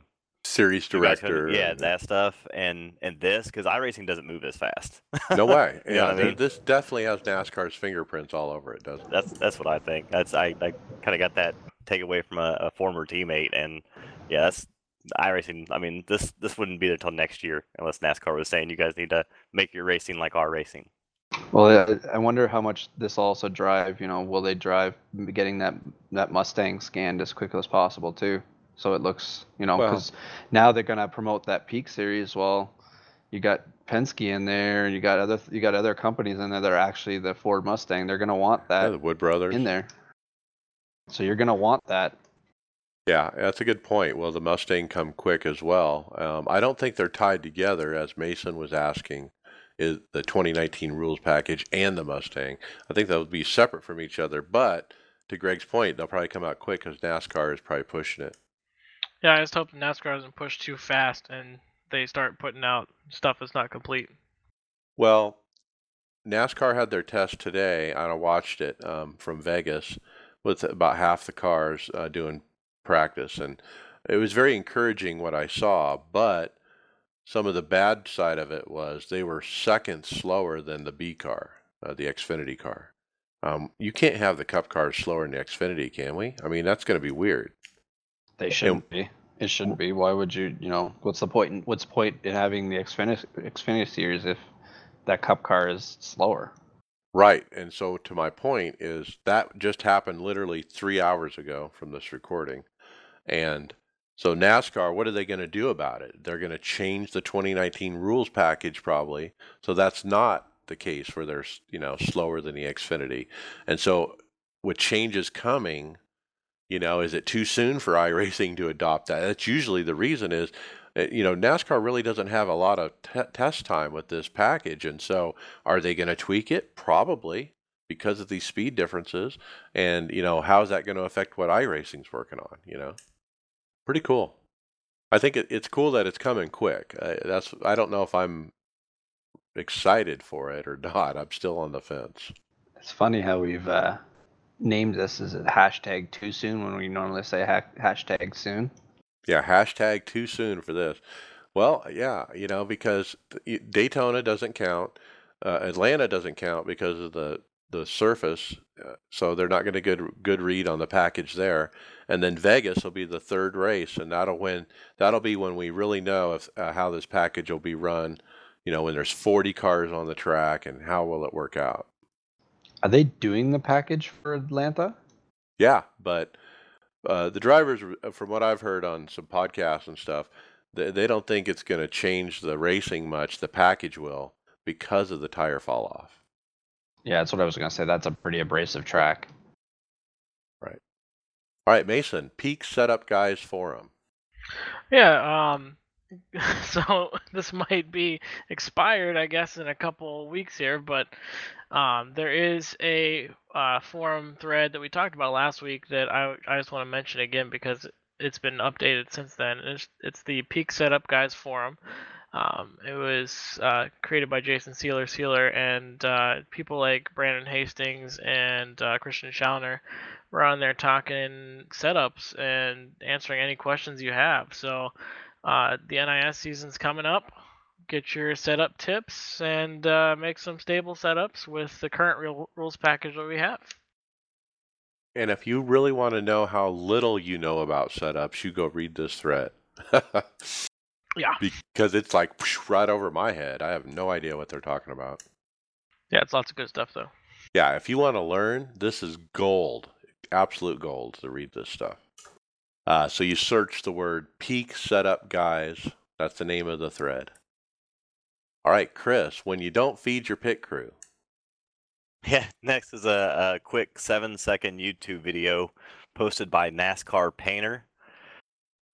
series you could- director yeah, and- that stuff, and and this because iRacing doesn't move as fast. no way You know yeah I mean? this definitely has nascar's fingerprints all over it doesn't it That's that's what I think. That's I, I kind of got that takeaway from a, a former teammate, and yeah, that's iRacing. I mean, this this wouldn't be there till next year unless NASCAR was saying you guys need to make your racing like our racing. Well, I- I wonder how much this will also drive. You know, will they drive getting that that Mustang scanned as quickly as possible too, so it looks, you know, because now they're gonna promote that Peak Series. Well, you got Penske in there, and you got other you got other companies in there that are actually the Ford Mustang. They're gonna want that. yeah, the wood brothers in there. So you're gonna want that. Yeah, that's a good point. Will the Mustang come quick as well? Um, I don't think they're tied together, as Mason was asking, is the 2019 rules package and the Mustang. I think they'll be separate from each other. But to Greg's point, they'll probably come out quick because NASCAR is probably pushing it. Yeah, I just hope NASCAR doesn't push too fast and they start putting out stuff that's not complete. Well, NASCAR had their test today, and I watched it um, from Vegas with about half the cars uh, doing practice, and it was very encouraging what I saw. But some of the bad side of it was they were seconds slower than the B car, uh, the Xfinity car. Um, you can't have the Cup cars slower than the Xfinity, can we? I mean, that's going to be weird. They shouldn't be. It shouldn't be. Why would you? You know, what's the point? In, what's the point in having the Xfinity Xfinity series if that Cup car is slower? Right. And so to my point is that just happened literally three hours ago from this recording. And so NASCAR, what are they going to do about it? They're going to change the 2019 rules package probably. So that's not the case where they're, you know, slower than the Xfinity. And so with changes coming, you know, is it too soon for iRacing to adopt that? That's usually the reason is, uh, you know, NASCAR really doesn't have a lot of te- test time with this package. And so are they going to tweak it? Probably because of these speed differences. And, you know, how is that going to affect what iRacing's working on, you know? Pretty cool. I think it, it's cool that it's coming quick. Uh, that's I don't know if I'm excited for it or not. I'm still on the fence. It's funny how we've uh, named this as a hashtag too soon when we normally say ha- hashtag soon. Yeah, hashtag too soon for this. Well, yeah, you know, because Daytona doesn't count, uh, Atlanta doesn't count because of the the surface, uh, so they're not going to get good read on the package there. And then Vegas will be the third race, and that'll when that'll be when we really know if uh, how this package will be run. You know, when there's 40 cars on the track, and how will it work out? Are they doing the package for Atlanta? Yeah, but uh, the drivers, uh, from what I've heard on some podcasts and stuff, they, they don't think it's going to change the racing much. The package will because of the tire fall off. Yeah, that's what I was gonna say. That's a pretty abrasive track. Right. All right, Mason, peak setup guys forum. Yeah, um so this might be expired I guess in a couple weeks here, but um there is a uh, forum thread that we talked about last week that I I just want to mention again because it's been updated since then. It's it's the Peak Setup Guys forum. Um, it was uh, created by Jason Sleeter Sleeter and uh, people like Brandon Hastings and uh, Christian Schauner were on there talking setups and answering any questions you have. So uh, the NIS season's coming up. Get your setup tips and uh, make some stable setups with the current real rules package that we have. And if you really want to know how little you know about setups, you go read this thread. Yeah. Because it's like right over my head. I have no idea what they're talking about. Yeah, it's lots of good stuff though. Yeah, if you want to learn, this is gold, absolute gold to read this stuff. Uh, so you search the word peak setup guys. That's the name of the thread. All right, Chris, when you don't feed your pit crew, Yeah, next is a, a quick seven second YouTube video posted by NASCAR Painter.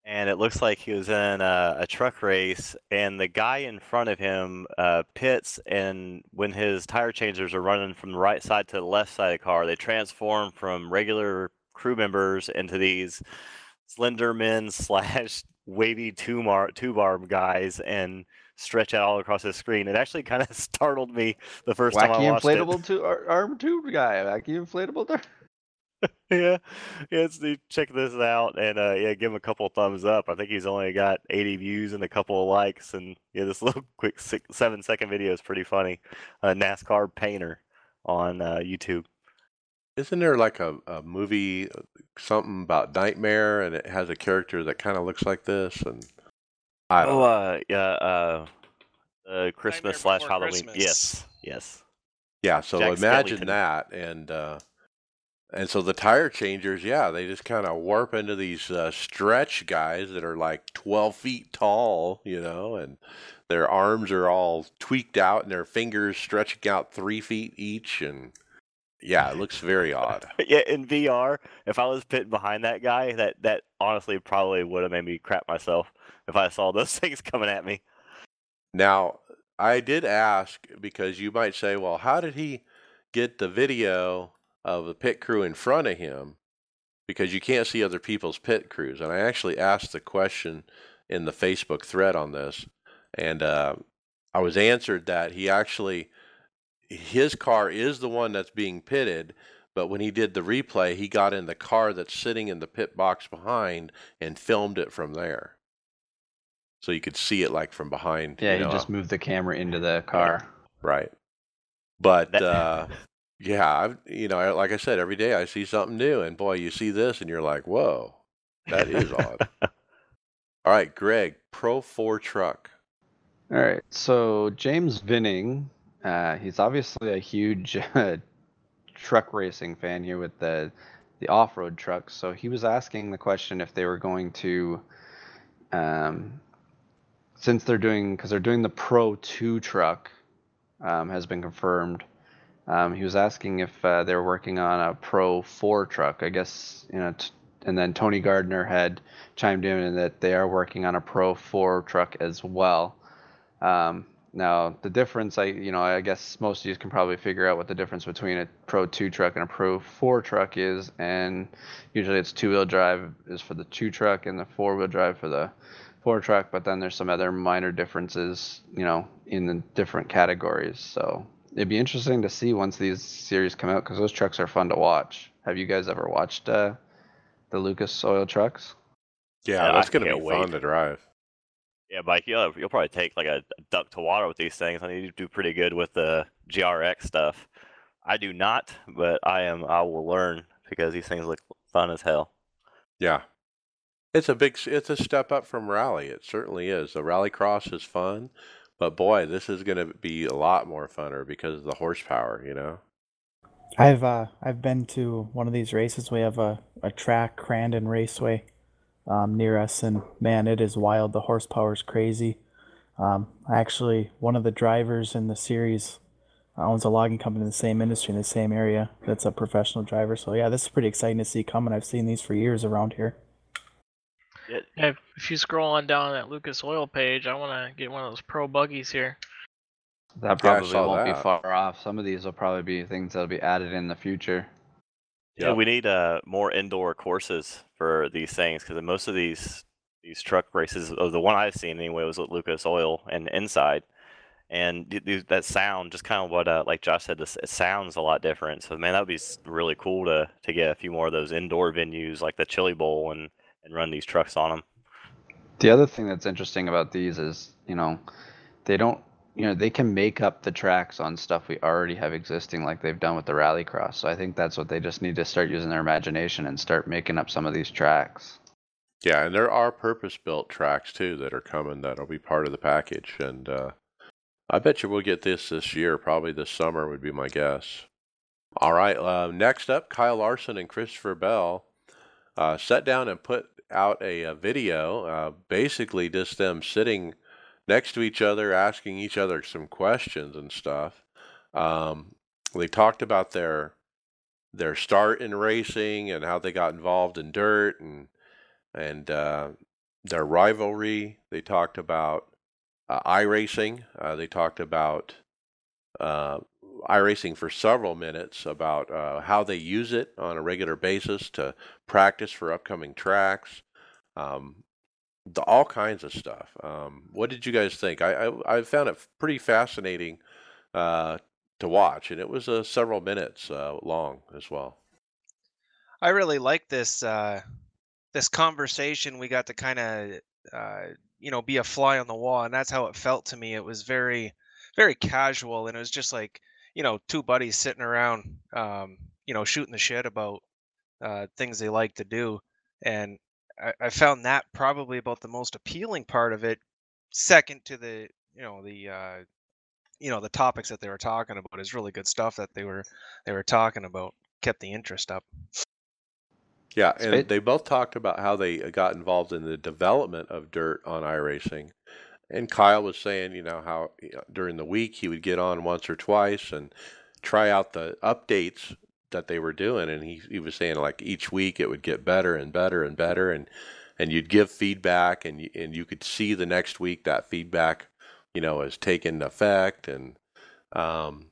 And it looks like he was in a, a truck race, and the guy in front of him uh, pits. And when his tire changers are running from the right side to the left side of the car, they transform from regular crew members into these slender men slash wavy tube arm, tube arm guys and stretch out all across the screen. It actually kind of startled me the first time I watched inflatable it. ar- arm tube guy. Wacky inflatable. Tur- yeah, yeah. Check this out and uh, yeah, give him a couple thumbs up. I think he's only got 80 views and a couple of likes, and yeah, this little quick six, seven second video is pretty funny. Uh, NASCAR painter on uh, YouTube. Isn't there like a, a movie, uh, something about Nightmare, and it has a character that kind of looks like this? And I don't Oh, know. uh, yeah, uh, uh, Christmas slash Before Halloween. Christmas. Yes, yes. Yeah, so Jack imagine Skellington. that, and uh, and so the tire changers, yeah, they just kind of warp into these uh, stretch guys that are like twelve feet tall, you know, and their arms are all tweaked out and their fingers stretching out three feet each, and yeah, it looks very odd. yeah, in VR, if I was pitting behind that guy, that that honestly probably would have made me crap myself if I saw those things coming at me. Now, I did ask because you might say, well, how did he get the video of the pit crew in front of him? Because you can't see other people's pit crews. And I actually asked the question in the Facebook thread on this, and uh, I was answered that he actually, his car is the one that's being pitted. But when he did the replay, he got in the car that's sitting in the pit box behind and filmed it from there. So you could see it like from behind. yeah, you he just moved the camera into the car. Right. But uh, yeah, I've, you know, like I said, every day I see something new, and boy, you see this, and you're like, whoa, that is odd. All right, Greg, Pro Four truck. All right, so James Vinning, uh, he's obviously a huge uh, truck racing fan here with the the off-road trucks. So he was asking the question if they were going to, um, since they're doing because they're doing the Pro Two truck, um, has been confirmed. Um, he was asking if uh, they were working on a Pro Four truck. I guess you know, t- and then Tony Gardner had chimed in that they are working on a Pro Four truck as well. Um, now the difference, I you know, I guess most of you can probably figure out what the difference between a Pro 2 truck and a Pro 4 truck is, and usually it's two-wheel drive is for the 2 truck and the four-wheel drive for the 4 truck. But then there's some other minor differences, you know, in the different categories. So it'd be interesting to see once these series come out because those trucks are fun to watch. Have you guys ever watched uh, the Lucas Oil trucks? Yeah, Yeah, that's I going to be can't fun to drive. Yeah, Mike, you'll you'll probably take like a, a duck to water with these things. I need to do pretty good with the GRX stuff. I do not, but I am. I will learn because these things look fun as hell. Yeah. It's a big, it's a step up from rally. It certainly is. The rally cross is fun, but boy, this is going to be a lot more funner because of the horsepower, you know? I've uh I've been to one of these races. We have a, a track, Crandon Raceway, um, near us, and man, it is wild. The horsepower is crazy. Um, actually, one of the drivers in the series owns a logging company in the same industry in the same area. That's a professional driver. So yeah, this is pretty exciting to see coming. I've seen these for years around here. Yeah, Yeah, if, if you scroll on down that Lucas Oil page, I want to get one of those pro buggies here. That probably saw won't be far off. Some of these will probably be things that'll be added in the future. Yeah, Yep. we need uh, more indoor courses for these things because most of these these truck races, or the one I've seen anyway, was at Lucas Oil and inside, and th- th- that sound, just kind of what uh, like Josh said, this it sounds a lot different. So man, that would be really cool to to get a few more of those indoor venues like the Chili Bowl and and run these trucks on them. The other thing that's interesting about these is, you know, they don't, you know, they can make up the tracks on stuff we already have existing, like they've done with the Rallycross. So I think that's what they just need to start using their imagination and start making up some of these tracks. Yeah, and there are purpose built tracks too that are coming that'll be part of the package. And uh, I bet you we'll get this this year, probably this summer would be my guess. All right, uh, next up, Kyle Larson and Christopher Bell uh, sat down and put out a, a video, uh, basically just them sitting next to each other, asking each other some questions and stuff. Um, they talked about their their start in racing and how they got involved in dirt and and uh, their rivalry. They talked about uh, iRacing. Uh, they talked about uh, iRacing for several minutes about uh, how they use it on a regular basis to practice for upcoming tracks. Um, the, all kinds of stuff. Um, what did you guys think? I, I, I found it pretty fascinating uh, to watch, and it was uh, several minutes uh, long as well. I really like this uh, this conversation. We got to kind of uh, you know be a fly on the wall, and that's how it felt to me. It was very very casual, and it was just like you know two buddies sitting around, um, you know, shooting the shit about uh, things they like to do, and I, I found that probably about the most appealing part of it. Second to the you know the uh, you know the topics that they were talking about is really good stuff that they were they were talking about kept the interest up. Yeah, and they both talked about how they uh, got involved in the development of dirt on iRacing. And Kyle was saying, you know, how you know, during the week he would get on once or twice and try out the updates that they were doing. And he, he was saying, like, each week it would get better and better and better. And, and you'd give feedback and you, and you could see the next week that feedback, you know, has taken effect. And, um,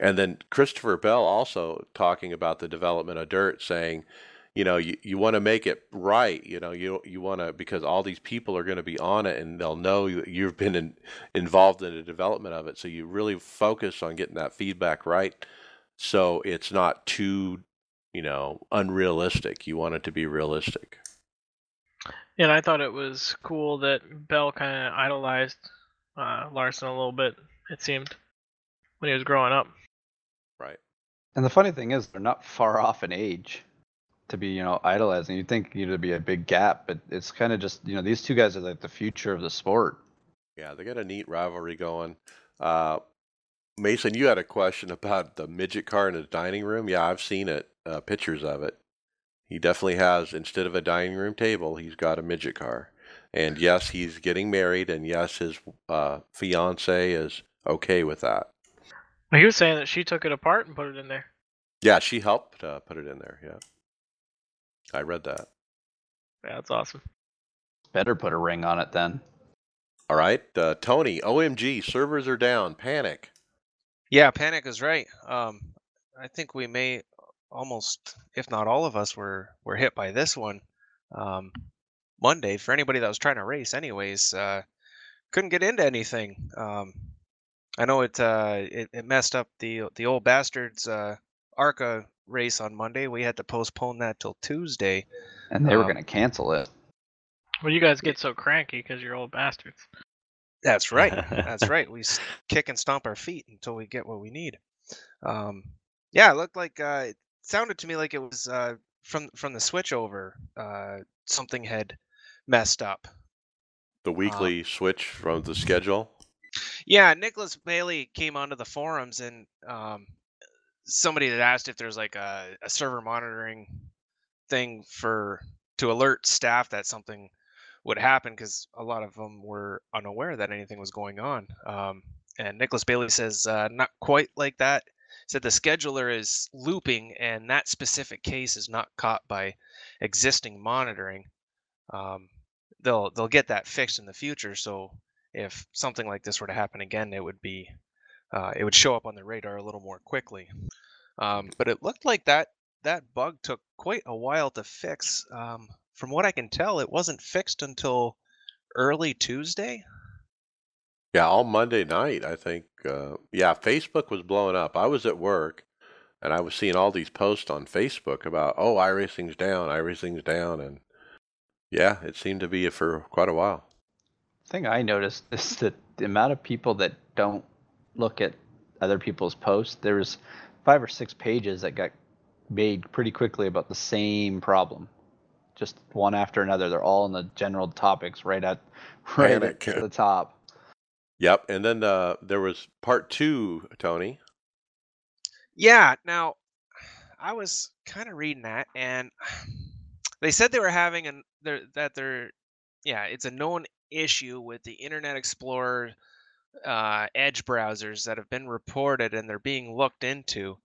and then Christopher Bell also talking about the development of dirt, saying, you know, you, you want to make it right. You know, you you want to because all these people are going to be on it and they'll know you, you've been in, involved in the development of it. So you really focus on getting that feedback right. So it's not too, you know, unrealistic. You want it to be realistic. And I thought it was cool that Bell kind of idolized uh, Larson a little bit. It seemed when he was growing up. Right. And the funny thing is, they're not far off in age to be, you know, idolizing. You'd think you know, there'd be a big gap, but it's kind of just, you know, these two guys are like the future of the sport. Yeah, they got a neat rivalry going. Uh, Mason, you had a question about the midget car in his dining room. Yeah, I've seen it, uh, pictures of it. He definitely has, instead of a dining room table, he's got a midget car. And yes, he's getting married, and yes, his uh, fiance is okay with that. Well, he was saying that she took it apart and put it in there. Yeah, she helped uh, put it in there. Yeah, I read that. Yeah, that's awesome. Better put a ring on it then. All right, uh, Tony. OMG, servers are down. Panic. Yeah, Panic is right. Um, I think we may almost, if not all of us, were were hit by this one. Um, Monday for anybody that was trying to race, anyways, uh, couldn't get into anything. Um, I know it, uh, it it messed up the the old bastards uh, Arca race on Monday. We had to postpone that till Tuesday. And they were Um, going to cancel it. Well, you guys get so cranky because you're old bastards. That's right. That's right. We kick and stomp our feet until we get what we need. Um, yeah, it looked like uh, it sounded to me like it was uh, from from the switchover. Uh, something had messed up. The weekly switch from the schedule. Yeah, Nicholas Bailey came onto the forums and um, somebody had asked if there's like a, a server monitoring thing for to alert staff that something would happen because a lot of them were unaware that anything was going on. Um, and Nicholas Bailey says uh, not quite like that. Said the scheduler is looping and that specific case is not caught by existing monitoring. Um, they'll they'll get that fixed in the future. So if something like this were to happen again, it would be uh, it would show up on the radar a little more quickly. Um, but it looked like that that bug took quite a while to fix. Um, from what I can tell, it wasn't fixed until early Tuesday. Yeah, all Monday night, I think. Uh, yeah, Facebook was blowing up. I was at work and I was seeing all these posts on Facebook about, oh, iRacing's down, iRacing's down. And yeah, it seemed to be for quite a while. thing I noticed is that the amount of people that don't look at other people's posts, there was five or six pages that got made pretty quickly about the same problem. Just one after another. They're all in the general topics right at right at the top. Yep. And then uh, there was part two, Tony. Yeah. Now, I was kind of reading that, and they said they were having an there that there, yeah, it's a known issue with the Internet Explorer uh, Edge browsers that have been reported and they're being looked into.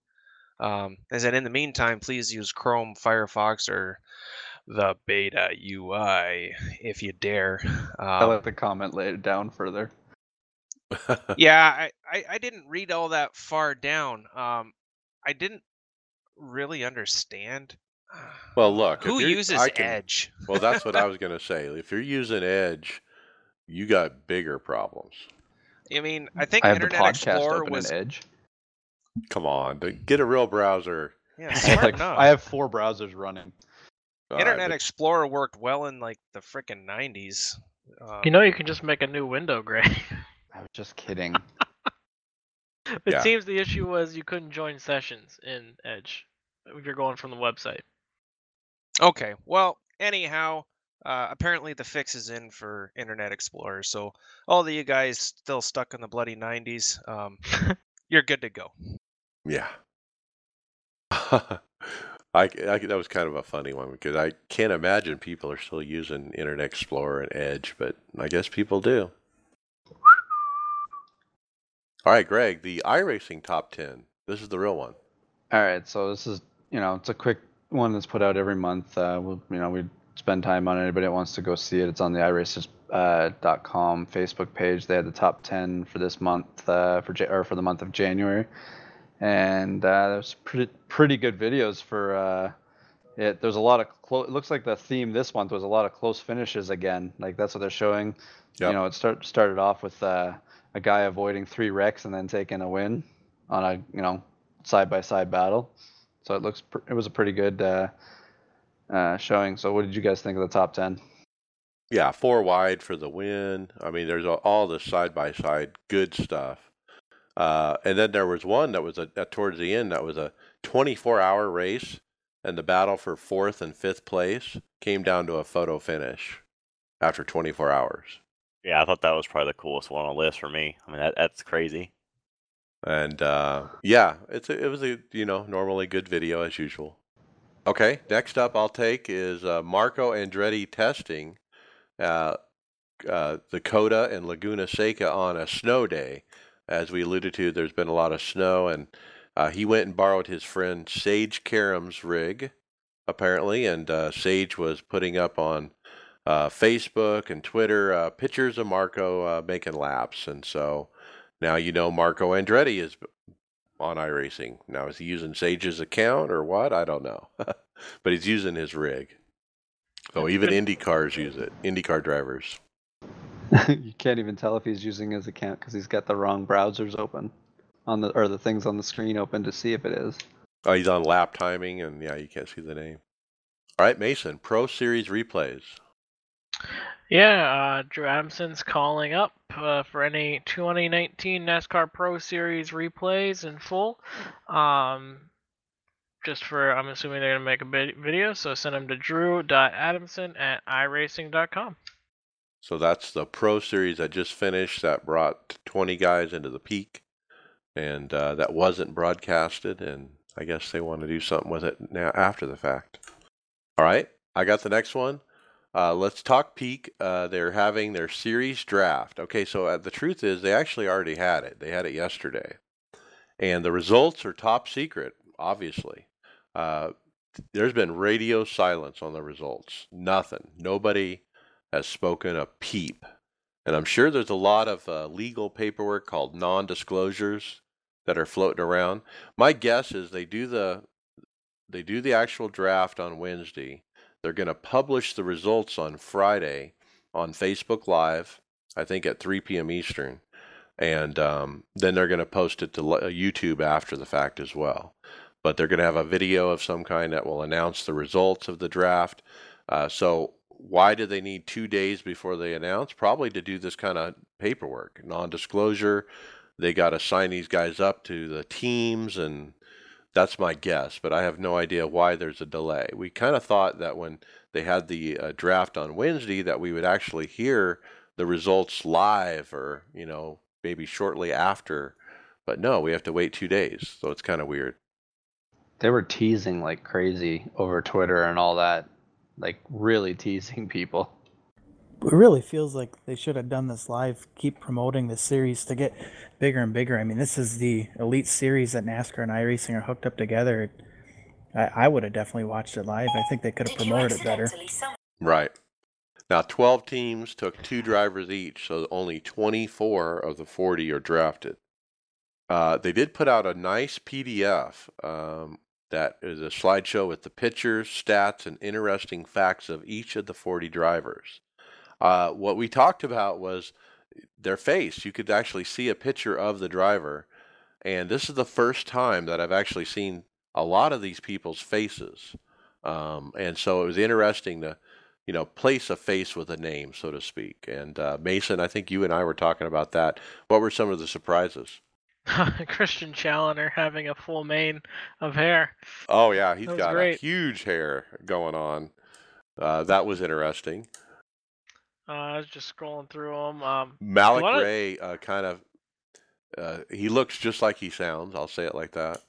Um, is that in the meantime, please use Chrome, Firefox, or the beta UI if you dare. I Um, let the comment lay it down further. yeah, I, I, I didn't read all that far down. Um, I didn't really understand. Well, look, who you're- uses can- Edge? well, that's what I was going to say. If you're using Edge, you got bigger problems. I mean, I think I have the Internet podcast Explorer open was in Edge. Come on, get a real browser. yeah, I smart like, enough. I have four browsers running. All right, Internet but- Explorer worked well in like the frickin' 90s. Uh, You know, you can just make a new window, Gray. I was just kidding. it Yeah. seems the issue was you couldn't join sessions in Edge if you're going from the website. Okay, well, anyhow, uh, apparently the fix is in for Internet Explorer. So all of you guys still stuck in the bloody 90s, um, you're good to go. Yeah. I, I that was kind of a funny one because I can't imagine people are still using Internet Explorer and Edge, but I guess people do. All right, Greg, the iRacing top 10. This is the real one. All right, so this is you know it's a quick one that's put out every month. Uh, we'll, you know we spend time on it. Anybody that wants to go see it, it's on the iRacers.com Facebook page. They had the top ten for this month uh, for or for the month of January, and uh, there's pretty pretty good videos for uh, it. There's a lot of clo- it looks like the theme this month was a lot of close finishes again. Like that's what they're showing. Yep. You know, it start started off with uh, a guy avoiding three wrecks and then taking a win on a you know side by side battle. So it looks pr- it was a pretty good uh, uh, showing. So what did you guys think of the top ten? Yeah, four wide for the win. I mean, there's all the side by side good stuff. Uh, and then there was one that was a, at towards the end that was a 24 hour race, and the battle for fourth and fifth place came down to a photo finish after 24 hours. Yeah, I thought that was probably the coolest one on the list for me. I mean, that, that's crazy. And uh, yeah, it's a, it was a you know normally good video as usual. Okay, next up I'll take is uh, Marco Andretti testing uh, uh, the Coda and Laguna Seca on a snow day. As we alluded to, there's been a lot of snow, and uh, he went and borrowed his friend Sage Karam's rig, apparently, and uh, Sage was putting up on uh, Facebook and Twitter uh, pictures of Marco uh, making laps, and so. Now you know Marco Andretti is on iRacing. Now is he using Sage's account or what? I don't know. but he's using his rig. That's even good. Indy cars use it. IndyCar drivers. you can't even tell if he's using his account because he's got the wrong browsers open on the or the things on the screen open to see if it is. Oh, he's on lap timing, and yeah, you can't see the name. All right, Mason. Pro Series replays. Yeah, uh, Drew Adamson's calling up uh, for any 2019 NASCAR Pro Series replays in full. Um, just for, I'm assuming they're going to make a video, so send them to drew.adamson at iRacing.com. So that's the Pro Series that just finished. That brought 20 guys into the peak, and uh, that wasn't broadcasted. And I guess they want to do something with it now after the fact. All right, I got the next one. Uh, let's talk peak. Uh, they're having their series draft. Okay, so uh, the truth is they actually already had it. They had it yesterday, and the results are top secret. Obviously, uh, there's been radio silence on the results. Nothing. Nobody has spoken a peep. And I'm sure there's a lot of uh, legal paperwork called non-disclosures that are floating around. My guess is they do the they do the actual draft on Wednesday. They're going to publish the results on Friday on Facebook Live, I think at 3 p.m. Eastern, and um, then they're going to post it to uh, YouTube after the fact as well. But they're going to have a video of some kind that will announce the results of the draft. Uh, so why do they need two days before they announce? Probably to do this kind of paperwork, non-disclosure. They got to sign these guys up to the teams, and that's my guess. But I have no idea why there's a delay. We kind of thought that when they had the uh, draft on Wednesday, that we would actually hear the results live, or you know, maybe shortly after. But no, we have to wait two days, so it's kind of weird. They were teasing like crazy over Twitter and all that like really teasing people. It really feels like they should have done this live. Keep promoting the series to get bigger and bigger. I mean, this is the elite series that NASCAR and iRacing are hooked up together. I, I would have definitely watched it live. I think they could have promoted it better. Right. Now, 12 teams took two drivers each, so only 24 of the 40 are drafted. Uh, they did put out a nice PDF um, that is a slideshow with the pictures, stats, and interesting facts of each of the 40 drivers. Uh, what we talked about was their face. You could actually see a picture of the driver. And this is the first time that I've actually seen a lot of these people's faces. Um, and so it was interesting to, you know, place a face with a name, so to speak. And uh, Mason, I think you and I were talking about that. What were some of the surprises? Christian Challoner having a full mane of hair. Oh yeah, he's was got a huge hair going on. Uh, that was interesting. Uh, I was just scrolling through them. Um, Malik lot of- Ray uh, kind of uh, he looks just like he sounds. I'll say it like that.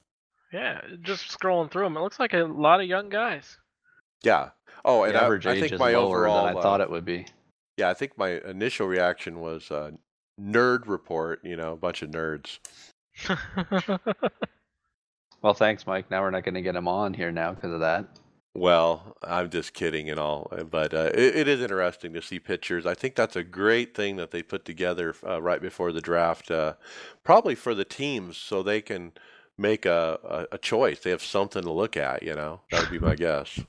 yeah, just scrolling through them. It looks like a lot of young guys. Yeah. Oh, and the I, average I age think is my lower overall than I uh, thought it would be. yeah, I think my initial reaction was uh, nerd report. You know, a bunch of nerds. Well, thanks, Mike. Now we're not going to get him on here now because of that. Well, I'm just kidding and all, uh, but uh, it, it is interesting to see pictures. I think that's a great thing that they put together uh, right before the draft, uh, probably for the teams so they can make a, a, a choice. They have something to look at, you know. That would be my guess.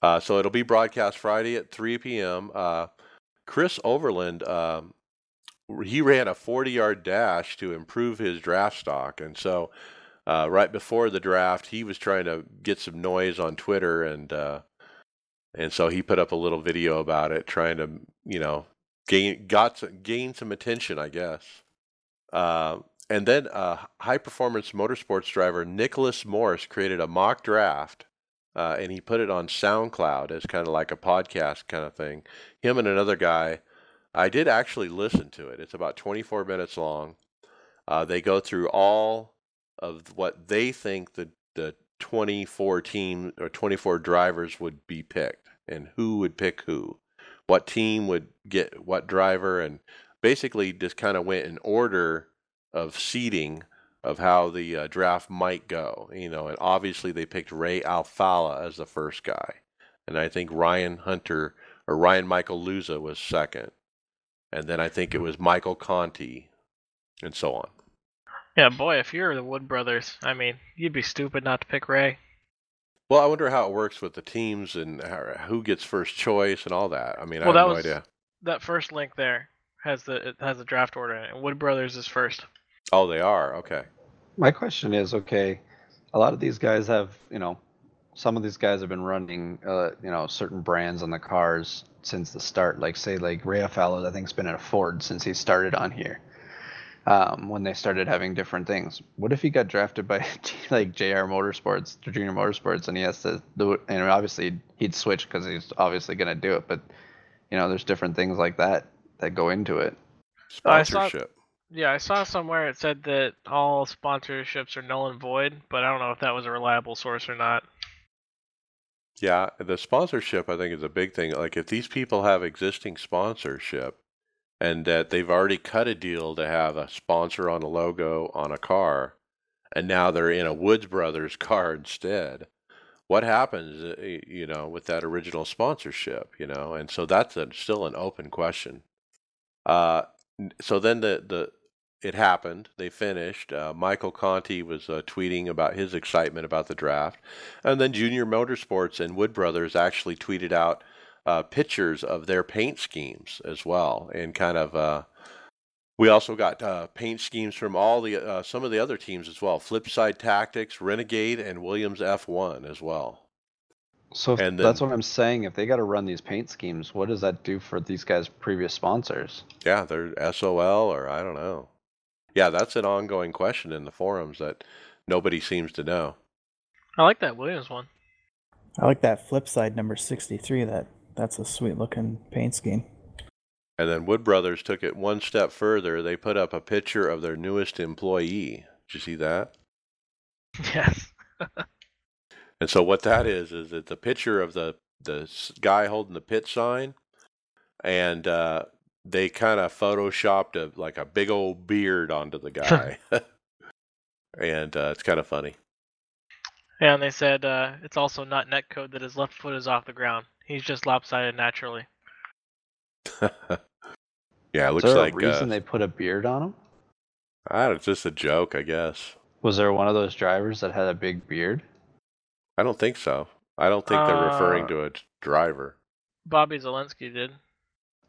Uh, so it'll be broadcast Friday at 3 p.m. Uh, Chris Overland, um, he ran a 40 yard dash to improve his draft stock. And so uh, right before the draft, he was trying to get some noise on Twitter, and uh, and so he put up a little video about it, trying to you know gain got some, gain some attention, I guess. Uh, and then uh, high performance motorsports driver Nicholas Morris created a mock draft, uh, and he put it on SoundCloud as kind of like a podcast kind of thing. Him and another guy. I did actually listen to it. It's about 24 minutes long. Uh, they go through all of what they think the the 24 team or 24 drivers would be picked and who would pick who what team would get what driver and basically just kind of went in order of seeding of how the uh, draft might go you know and obviously they picked Ray Alfalla as the first guy and i think ryan hunter or ryan michael luza was second and then i think it was michael conti and so on yeah, boy, if you're the Wood brothers, I mean, you'd be stupid not to pick Ray. Well, I wonder how it works with the teams and who gets first choice and all that. I mean, Well, I that have no was- idea. That first link there has the it has the draft order in it. and Wood brothers is first. Oh, they are okay. My question is, okay, a lot of these guys have, you know, some of these guys have been running, uh, you know, certain brands on the cars since the start. Like, say, like Ray Alfalla's, I think's been at a Ford since he started on here. Um, when they started having different things. What if he got drafted by like JR Motorsports, Junior Motorsports, and he has to do it? And obviously he'd switch because he's obviously going to do it. But you know, there's different things like that that go into it. I saw- Sponsorship. Yeah, I saw somewhere it said that all sponsorships are null and void, but I don't know if that was a reliable source or not. Yeah, the sponsorship I think is a big thing. Like if these people have existing sponsorship and that they've already cut a deal to have a sponsor on a logo on a car and now they're in a Woods Brothers car instead. What happens, uh, you know, with that original sponsorship, you know? And so that's a, still an open question. Uh, so then the, the it happened. They finished. Uh, Michael Conti was uh, tweeting about his excitement about the draft. And then Junior Motorsports and Wood Brothers actually tweeted out uh, pictures of their paint schemes as well, and kind of. Uh, we also got uh, paint schemes from all the uh, some of the other teams as well. Flipside Tactics, Renegade, and Williams F1 as well. So And that's what I'm saying. If they got to run these paint schemes, what does that do for these guys' previous sponsors? Yeah, they're SOL or I don't know. Yeah, that's an ongoing question in the forums that nobody seems to know. I like that Williams one. I like that flip side number 63. That That's a sweet looking paint scheme. And then Wood Brothers took it one step further. They put up a picture of their newest employee. Did you see that? Yes. And so what that is is it's a picture of the the guy holding the pit sign, and uh, they kind of photoshopped a like a big old beard onto the guy, and uh, it's kind of funny. Yeah, and they said uh, it's also not netcode that his left foot is off the ground. He's just lopsided naturally. yeah, it Is looks there like a reason uh, they put a beard on him? I don't, it's just a joke, I guess. Was there one of those drivers that had a big beard? I don't think so. I don't think they're referring Uh, to a driver. Bobby Zalenski did.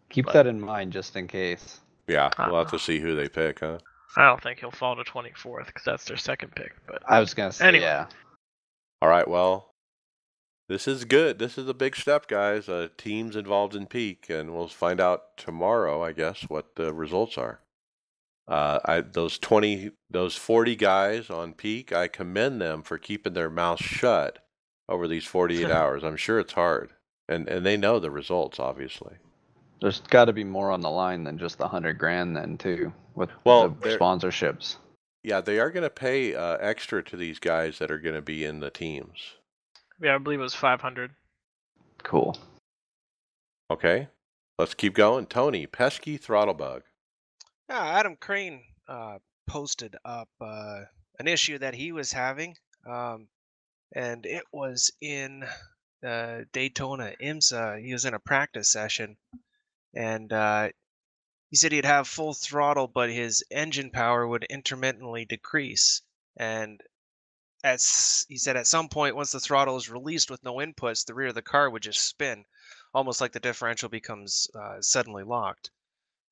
Keep But- that in mind just in case. Yeah, we'll have to see who they pick, huh? I don't think he'll fall to 24th because that's their second pick. But I was gonna say Anyway. yeah. All right, well, this is good. This is a big step, guys. Uh, teams involved in peak, and we'll find out tomorrow, I guess, what the results are. Uh, I, those twenty, those forty guys on peak, I commend them for keeping their mouths shut over these forty-eight hours. I'm sure it's hard, and and they know the results, obviously. There's got to be more on the line than just the hundred grand then too with Well, the sponsorships. Yeah, they are going to pay uh, extra to these guys that are going to be in the teams. yeah, I believe it was 500. Cool. Okay, let's keep going. Tony, pesky throttle bug. Yeah, Adam Crane uh, posted up uh, an issue that he was having, um, and it was in uh, Daytona IMSA. He was in a practice session, and uh, he said he'd have full throttle, but his engine power would intermittently decrease. And at s- he said at some point, once the throttle is released with no inputs, the rear of the car would just spin, almost like the differential becomes uh, suddenly locked.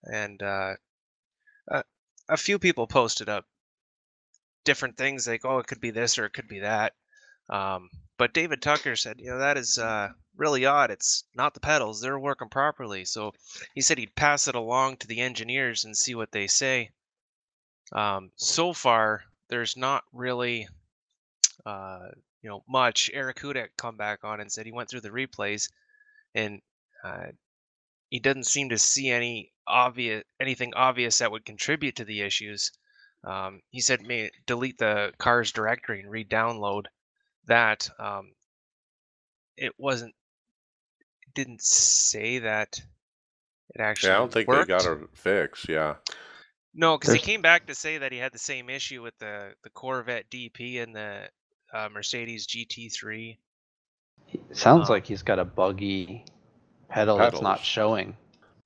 And uh, a, a few people posted up different things like, oh, it could be this or it could be that. Um, but David Tucker said, you know, that is uh, really odd. It's not the pedals; they're working properly. So he said he'd pass it along to the engineers and see what they say. Um, so far, there's not really, uh, you know, much. Eric Hudak come back on and said he went through the replays, and uh, he doesn't seem to see any obvious anything obvious that would contribute to the issues. Um, he said, "May delete the car's directory and re-download that." Um, it wasn't. It didn't say that it actually. Yeah, I don't think worked. they got a fix. Yeah. No, because he came back to say that he had the same issue with the the Corvette DP and the uh, Mercedes GT3. It sounds Um, like he's got a buggy pedal that's not showing.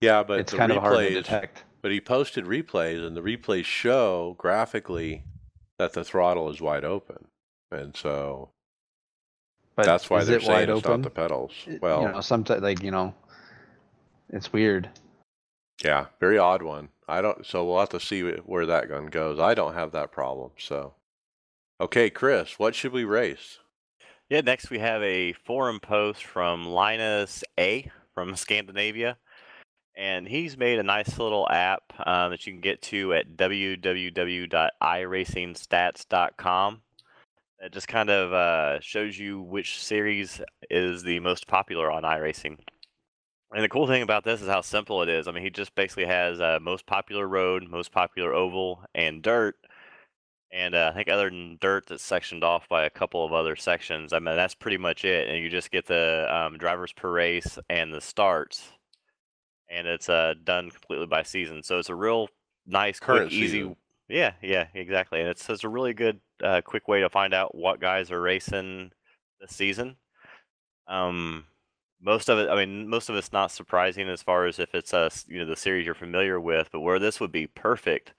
Yeah, but it's the kind of hard to detect. But he posted replays, and the replays show graphically that the throttle is wide open, and so But that's why they're saying wide it's open? not the pedals. Well, you know, sometimes like you know, it's weird. yeah, very odd one. I don't. So we'll have to see where that gun goes. I don't have that problem. So, okay, Chris, what should we race? Yeah, next we have a forum post from Linus A from Scandinavia. And he's made a nice little app uh, that you can get to at www.iracingstats.com. It just kind of uh, shows you which series is the most popular on iRacing. And the cool thing about this is how simple it is. I mean, he just basically has uh, most popular road, most popular oval, and dirt. And uh, I think other than dirt, that's sectioned off by a couple of other sections. I mean, that's pretty much it. And you just get the um, drivers per race and the starts, and it's uh, done completely by season. So it's a real nice, Current quick, easy. season. Yeah, yeah, exactly. And it's, it's a really good, uh, quick way to find out what guys are racing this season. Um, most of it, I mean, most of it's not surprising as far as if it's a you know the series you're familiar with. But where this would be perfect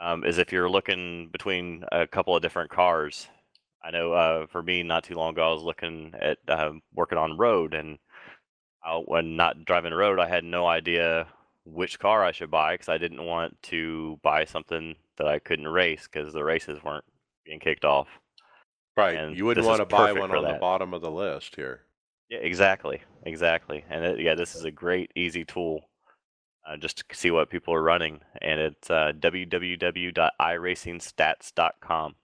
um, is if you're looking between a couple of different cars. I know uh, for me, not too long ago, I was looking at uh, working on road, and I, when not driving road, I had no idea which car I should buy because I didn't want to buy something that I couldn't race because the races weren't being kicked off. Right, And you wouldn't want to buy one for on the bottom of the list here. Yeah, exactly, exactly. And it, yeah, this is a great, easy tool uh, just to see what people are running, and it's uh, www.iracingstats.com.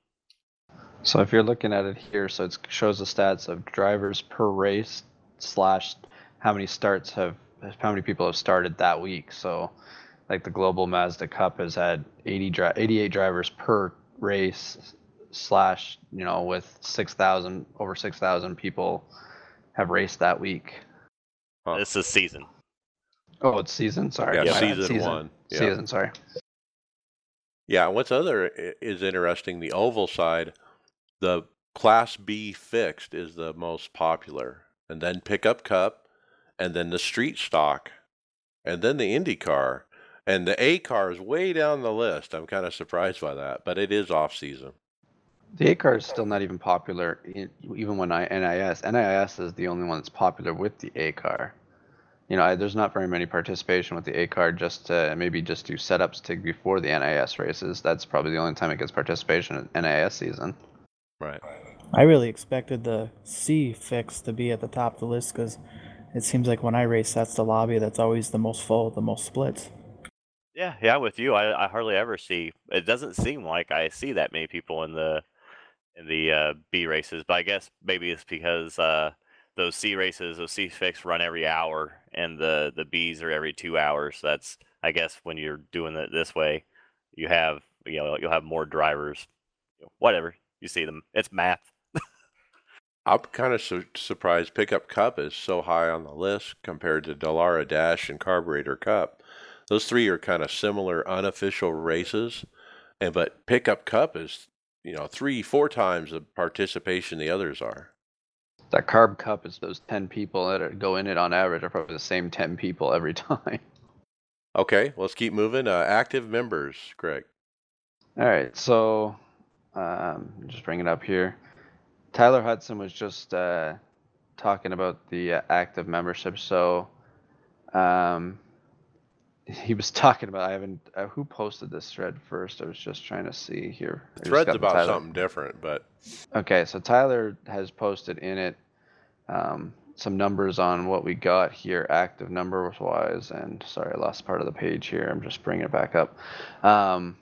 So if you're looking at it here, so it shows the stats of drivers per race slash how many starts have how many people have started that week. So like the Global Mazda Cup has had 80 dri- 88 drivers per race slash you know with 6,000 over 6,000 people have raced that week. Huh. This is season. Oh, it's season. Sorry, Yeah, my bad. season one. Yeah. Season. Sorry. Yeah, what's other is interesting, the oval side, the Class B fixed is the most popular, and then pickup cup, and then the street stock, and then the Indy car, and the A car is way down the list. I'm kind of surprised by that, but it is off season. The A car is still not even popular, in, even when I NIS. NIS is the only one that's popular with the A car. You know, I, there's not very many participation with the A car. Just to maybe just do setups to before the NIS races. That's probably the only time it gets participation in NIS season. Right. I really expected the C fix to be at the top of the list because it seems like when I race, that's the lobby that's always the most full, the most splits. Yeah, yeah, with you, I, I hardly ever see. It doesn't seem like I see that many people in the in the uh, B races, but I guess maybe it's because uh, those C races, those C fix run every hour, and the the Bs are every two hours. So that's I guess when you're doing it this way, you have you know you'll have more drivers. Whatever you see them, it's math. I'm kind of su- surprised Pickup Cup is so high on the list compared to Dallara Dash and Carburetor Cup. Those three are kind of similar unofficial races, and but Pickup Cup is you know three four times the participation the others are. That carb cup is those ten people that go in it on average are probably the same ten people every time. Okay, let's keep moving. Uh, active members, Greg. All right, so um, just bring it up here. Tyler Hudson was just uh, talking about the uh, active membership. So um, he was talking about. I haven't. Uh, who posted this thread first? I was just trying to see here. The thread's about Tyler- something different, but Okay, so Tyler has posted in it um, some numbers on what we got here, active numbers wise. And sorry, I lost part of the page here. I'm just bringing it back up. Um,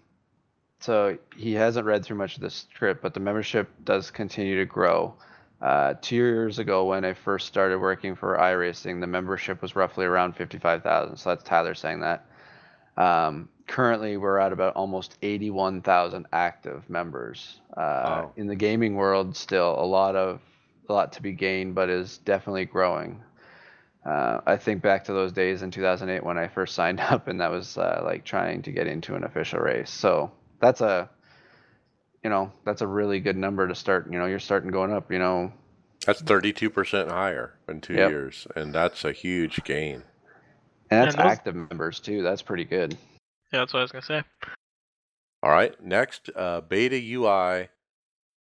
so he hasn't read through much of this script, but the membership does continue to grow. Uh, two years ago, when I first started working for iRacing, the membership was roughly around 55,000. So that's Tyler saying that. Um, currently, we're at about almost 81,000 active members. Uh, Wow. In the gaming world, still a lot of a lot to be gained, but is definitely growing. Uh, I think back to those days in 2008 when I first signed up, and that was uh, like trying to get into an official race. So that's a, you know, that's a really good number to start. You know, you're starting going up. You know, that's 32% higher in two Yep. years, and that's a huge gain. and that's And those- active members too. That's pretty good. Yeah, that's what I was gonna say. All right, next, uh, Beta UI,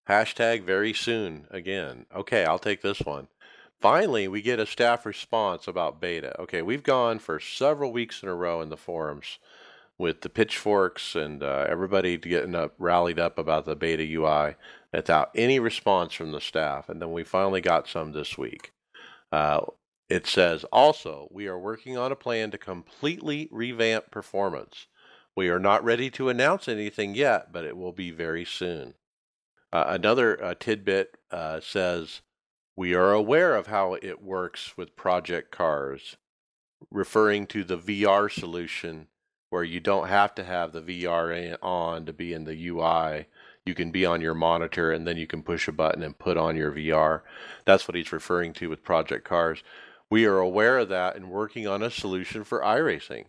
hashtag very soon again. Okay, I'll take this one. Finally, we get a staff response about beta. Okay, we've gone for several weeks in a row in the forums with the pitchforks and uh, everybody getting up, rallied up about the beta UI without any response from the staff. And then we finally got some this week. Uh, it says also, we are working on a plan to completely revamp performance. We are not ready to announce anything yet, but it will be very soon. Uh, another uh, tidbit uh, says, We are aware of how it works with project cars, referring to the VR solution where you don't have to have the VR on to be in the UI. You can be on your monitor and then you can push a button and put on your VR. That's what he's referring to with project cars. We are aware of that and working on a solution for iRacing.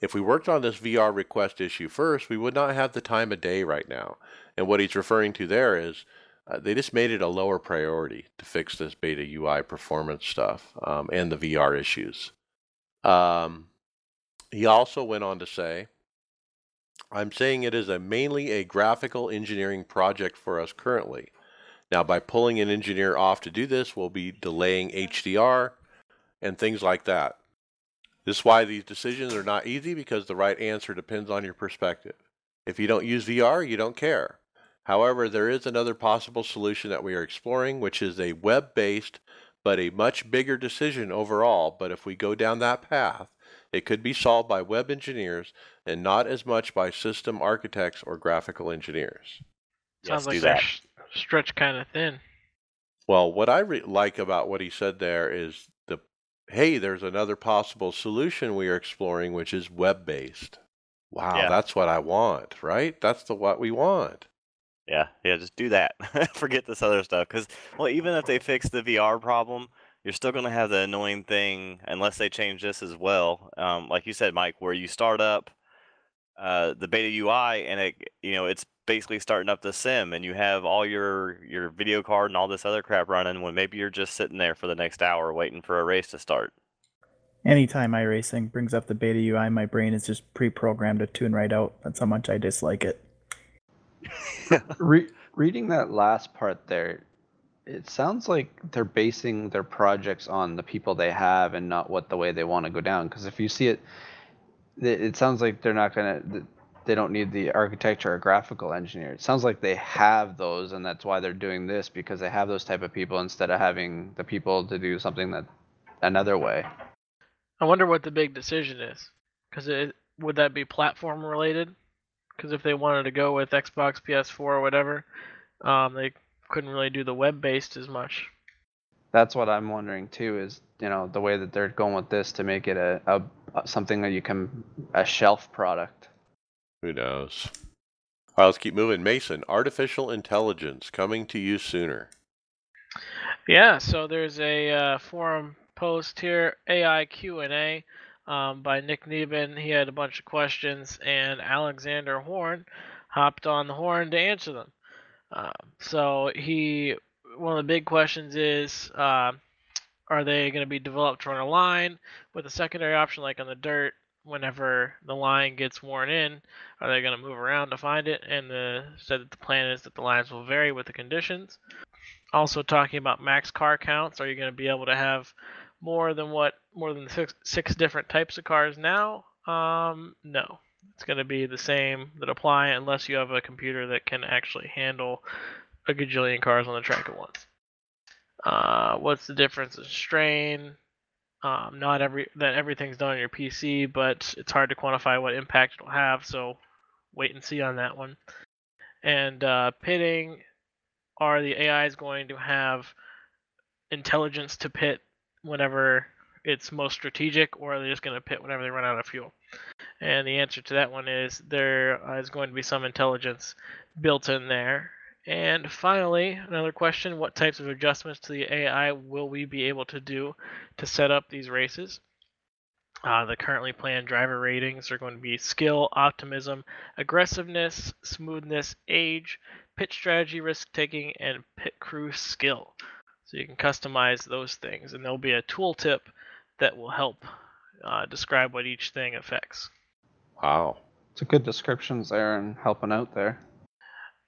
If we worked on this VR request issue first, we would not have the time of day right now. And what he's referring to there is uh, they just made it a lower priority to fix this beta UI performance stuff um, and the VR issues. Um, he also went on to say, I'm saying it is a mainly a graphical engineering project for us currently. Now, by pulling an engineer off to do this, we'll be delaying HDR and things like that. This is why these decisions are not easy because the right answer depends on your perspective. If you don't use VR, you don't care. However, there is another possible solution that we are exploring, which is a web based but a much bigger decision overall. But if we go down that path, it could be solved by web engineers and not as much by system architects or graphical engineers. Sounds Yes, like do they're that. sh- stretched kind of thin. Well, what I re- like about what he said there is the hey, there's another possible solution we are exploring, which is web based. Wow, Yeah. that's what I want, right? That's the what we want. Yeah, yeah, just do that. Forget this other stuff. Because, well, even if they fix the VR problem, you're still going to have the annoying thing, unless they change this as well. Um, like you said, Mike, where you start up uh, the beta UI and it, you know, it's basically starting up the sim, and you have all your your video card and all this other crap running. When maybe you're just sitting there for the next hour waiting for a race to start. Anytime iRacing brings up the beta UI, my brain is just pre-programmed to tune right out. That's how much I dislike it. Re- reading that last part there, it sounds like they're basing their projects on the people they have and not what the way they want to go down. Because if you see it, it, sounds like they're not gonna. They don't need the architecture or graphical engineer. It sounds like they have those, and that's why they're doing this because they have those type of people instead of having the people to do something that another way. I wonder what the big decision is. Because would that be platform related? Because if they wanted to go with Xbox, PS4, or whatever, um, they couldn't really do the web based as much. That's what I'm wondering too. Is you know the way that they're going with this to make it a, a, a something that you can a shelf product. Who knows? All right, let's keep moving. Mason, artificial intelligence coming to you sooner. Yeah, so there's a uh, forum post here, AI Q&A um, by Nick Neben. He had a bunch of questions, and Alexander Horn hopped on the horn to answer them. Um, so he, one of the big questions is, uh, are they going to be developed run a line with a secondary option like on the dirt? Whenever the line gets worn in, are they going to move around to find it? And the said that the plan is that the lines will vary with the conditions. Also talking about max car counts, are you going to be able to have more than what more than six, six different types of cars now? Um, no, it's going to be the same that apply unless you have a computer that can actually handle a gajillion cars on the track at once. Uh, what's the difference in strain? Um, not every that everything's done on your PC, but it's hard to quantify what impact it'll have. So wait and see on that one. And uh, pitting, are the AIs going to have intelligence to pit whenever it's most strategic, or are they just going to pit whenever they run out of fuel? And the answer to that one is there is going to be some intelligence built in there. And finally, another question what types of adjustments to the AI will we be able to do to set up these races? Uh, the currently planned driver ratings are going to be skill, optimism, aggressiveness, smoothness, age, pit strategy, risk taking, and pit crew skill. So you can customize those things, and there'll be a tooltip that will help uh, describe what each thing affects. Wow. It's a good descriptions there and helping out there.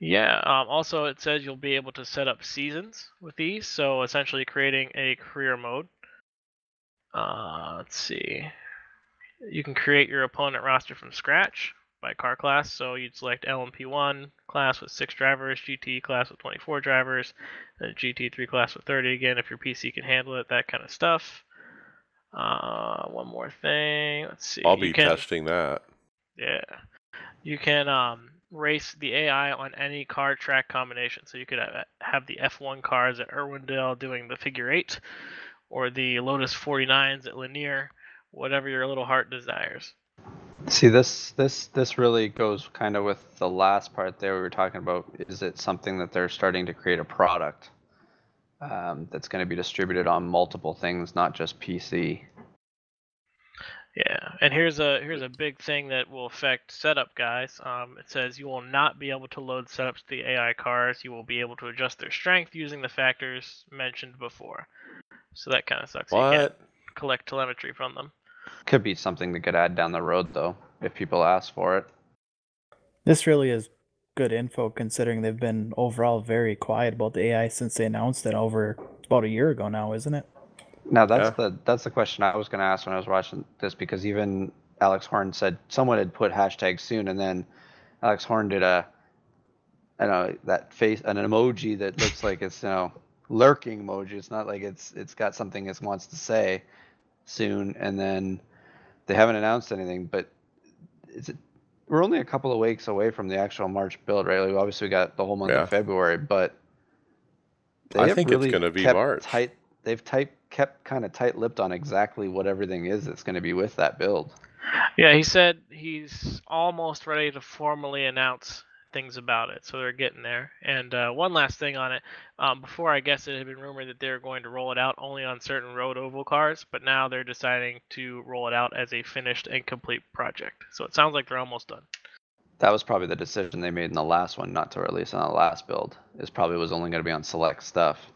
Yeah. Um, also, it says you'll be able to set up seasons with these, so essentially creating a career mode. Uh, let's see. You can create your opponent roster from scratch by car class. So you'd select LMP1 class with six drivers, GT class with 24 drivers, and GT3 class with 30 again if your PC can handle it, that kind of stuff. Uh, one more thing. Let's see. I'll be can- testing that. yeah. You can um, race the AI on any car track combination. So you could have, have the F1 cars at Irwindale doing the figure eight, or the Lotus 49s at Lanier, whatever your little heart desires. See this this this really goes kind of with the last part there we were talking about. Is it something that they're starting to create a product um, that's going to be distributed on multiple things, not just PC? Yeah, and here's a here's a big thing that will affect setup guys. Um, it says you will not be able to load setups to the AI cars. You will be able to adjust their strength using the factors mentioned before. So that kind of sucks. You can't collect telemetry from them. Could be something that could add down the road though, if people ask for it. This really is good info considering they've been overall very quiet about the AI since they announced it over about a year ago now, isn't it? Now that's the that's the question I was going to ask when I was watching this because even Alex Horn said someone had put hashtag soon, and then Alex Horn did a I don't know that face an emoji that looks like it's you know lurking emoji. It's not like it's it's got something it wants to say soon, and then they haven't announced anything. But is it, we're only a couple of weeks away from the actual March build, right? Like obviously we got the whole month Yeah. of February, but I have think it's gonna be kept March. Tight, they've tight, kept kind of tight-lipped on exactly what everything is that's going to be with that build. Yeah, he said he's almost ready to formally announce things about it, so they're getting there. And uh, one last thing on it, um, before I guess it had been rumored that they were going to roll it out only on certain road oval cars, but now they're deciding to roll it out as a finished and complete project. So it sounds like they're almost done. That was probably the decision they made in the last one, not to release on the last build. Is probably was only going to be on select stuff.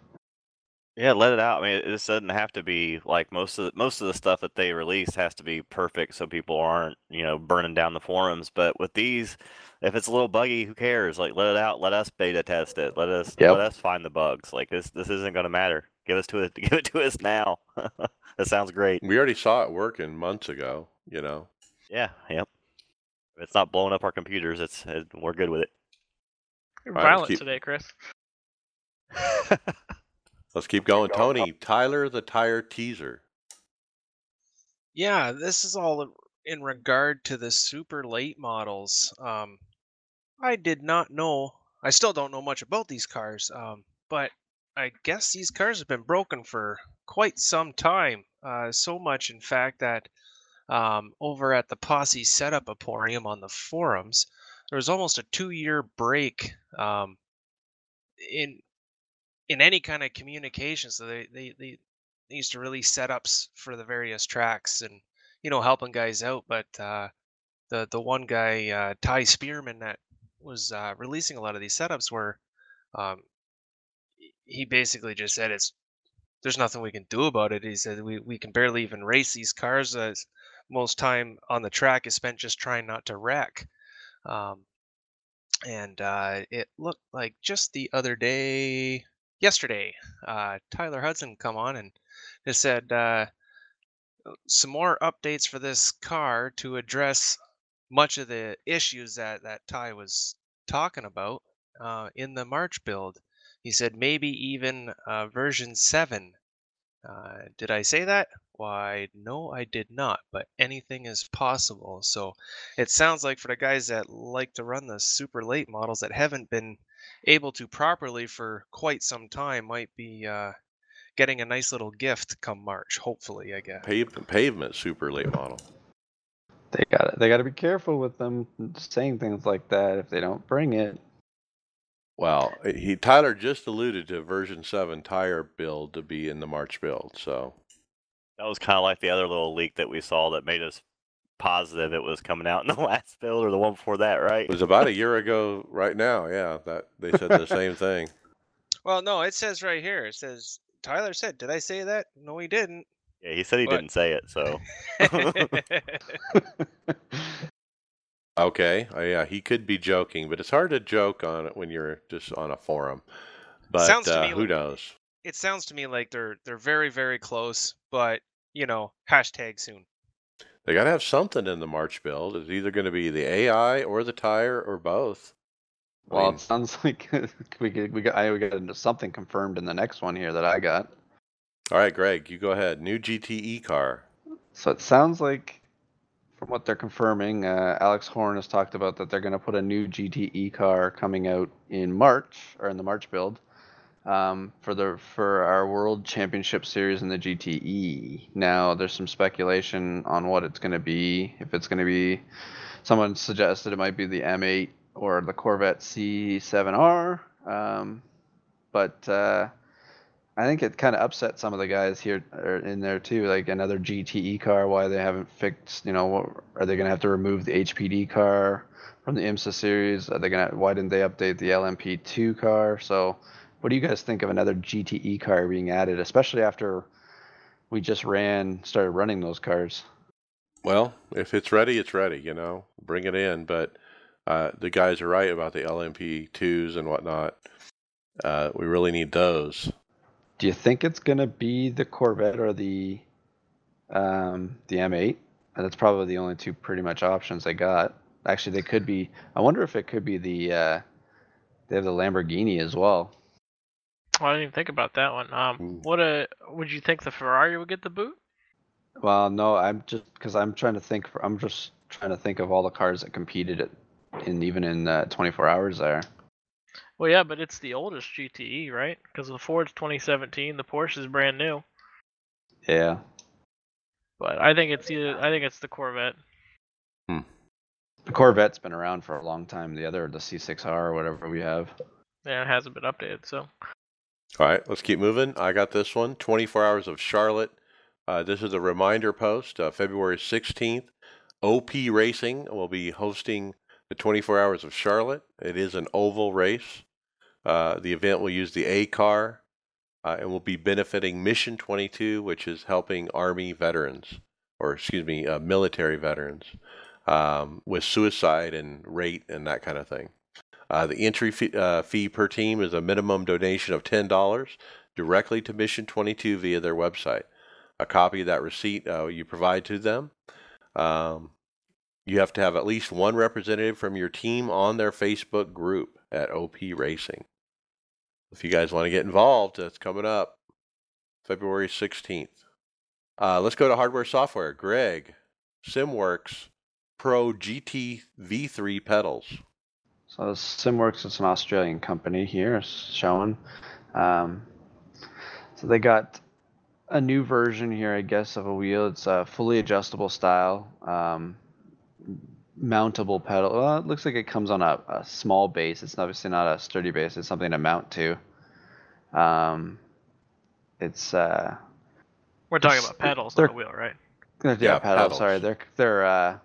Yeah, let it out. I mean, it just doesn't have to be like most of the, most of the stuff that they release has to be perfect, so people aren't you know burning down the forums. But with these, if it's a little buggy, who cares? Like, let it out. Let us beta test it. Let us Yep. let us find the bugs. Like this this isn't going to matter. Give us to it. Give it to us now. that sounds great. We already saw it working months ago. You know. Yeah. Yep. If it's not blowing up our computers, it's it, we're good with it. You're All right, violent keep- today, Chris. Let's keep going. going. Tony, Tyler the tire teaser. Yeah, this is all in- in regard to the super late models. Um, I did not know. I still don't know much about these cars, um, but I guess these cars have been broken for quite some time. Uh, so much, in fact, that um, over at the Posse Setup Emporium on the forums, there was almost a two-year break um, in in any kind of communication. So they, they they they used to release setups for the various tracks and you know helping guys out. But uh, the the one guy uh, Ty Spearman that was uh, releasing a lot of these setups were um, he- basically just said it's there's nothing we can do about it. He said we, we can barely even race these cars as most time on the track is spent just trying not to wreck. Um, and uh, it looked like just the other day, yesterday, uh, Tyler Hudson come on and has said uh, some more updates for this car to address much of the issues that that Ty was talking about uh, in the March build. He said maybe even uh, version seven. Uh, did I say that? Why, no, I did not. But anything is possible. So it sounds like for the guys that like to run the super late models that haven't been able to properly for quite some time, might be uh, getting a nice little gift come March. Hopefully, I guess. Pavement, pavement super late model. They got they got to be careful with them saying things like that if they don't bring it. Well, he Tyler just alluded to version seven tire build to be in the March build. So That was kind of like the other little leak that we saw that made us positive it was coming out in the last build or the one before that, right? it was about a year ago right now. Yeah, that they said the same thing. Well, no, it says right here. It says Tyler said. Did I say that? No, he didn't. Yeah, he said he But- didn't say it, so Okay, uh, yeah, he could be joking, but it's hard to joke on it when you're just on a forum. But Sounds to uh, me who like- knows? it sounds to me like they're they're very very close, but you know, hashtag soon. They got to have something in the March build. It's either going to be the AI or the tire or both. I Well, mean, it sounds like we get, we got I we got something confirmed in the next one here that I got. all right, Greg, you go ahead. New GTE car. So it sounds like, from what they're confirming, uh, Alex Horn has talked about that they're going to put a new GTE car coming out in March or in the March build um, for the for our World Championship Series in the GTE. Now there's some speculation on what it's going to be. If it's going to be, someone suggested it might be the M8 or the Corvette C7R. Um, but uh, I think it kind of upset some of the guys here or in there too. Like another GTE car, why they haven't fixed? You know, what, are they going to have to remove the HPD car from the IMSA series? Are they to? Why didn't they update the LMP2 car? So, what do you guys think of another GTE car being added, especially after we just ran started running those cars? Well, if it's ready, it's ready. You know, bring it in. But uh, the guys are right about the LMP twos and whatnot. Uh, we really need those. Do you think it's going to be the Corvette or the um, the M8? And that's probably the only two pretty much options they got. Actually, they could be. I wonder if it could be the. Uh, they have the Lamborghini as well. Well, I didn't even think about that one. Um, Ooh. what a would you think the Ferrari would get the boot? Well, no, I'm just because I'm trying to think. For, I'm just trying to think of all the cars that competed at, in even in uh, 24 hours there. Well, yeah, but it's the oldest GTE, right? Because the Ford's 2017, the Porsche is brand new. Yeah. But I think it's either I think it's the Corvette. The Corvette's been around for a long time. The other, the C6R or whatever we have. Yeah, it hasn't been updated, so All right, let's keep moving. I got this one 24 Hours of Charlotte. Uh, this is a reminder post, uh, February 16th. OP Racing will be hosting the 24 Hours of Charlotte. It is an oval race. Uh, the event will use the A car uh, and will be benefiting Mission 22, which is helping Army veterans, or excuse me, uh, military veterans, um, with suicide and rate and that kind of thing. Uh, the entry fee, uh, fee per team is a minimum donation of $10 directly to Mission 22 via their website. A copy of that receipt uh, you provide to them. Um, you have to have at least one representative from your team on their Facebook group at OP Racing. If you guys want to get involved, that's coming up February 16th. Uh, let's go to hardware software. Greg, SimWorks Pro GT V3 pedals. So SimWorks is an Australian company here, it's showing. Um, so they got a new version here, I guess, of a wheel. It's a fully adjustable style, um, mountable pedal. Well, it looks like it comes on a, a small base. It's obviously not a sturdy base. It's something to mount to. Um, it's uh, we're talking It's- about pedals, they're- not a wheel, right? yeah, Yeah, pedals. Sorry, they're they're. Uh,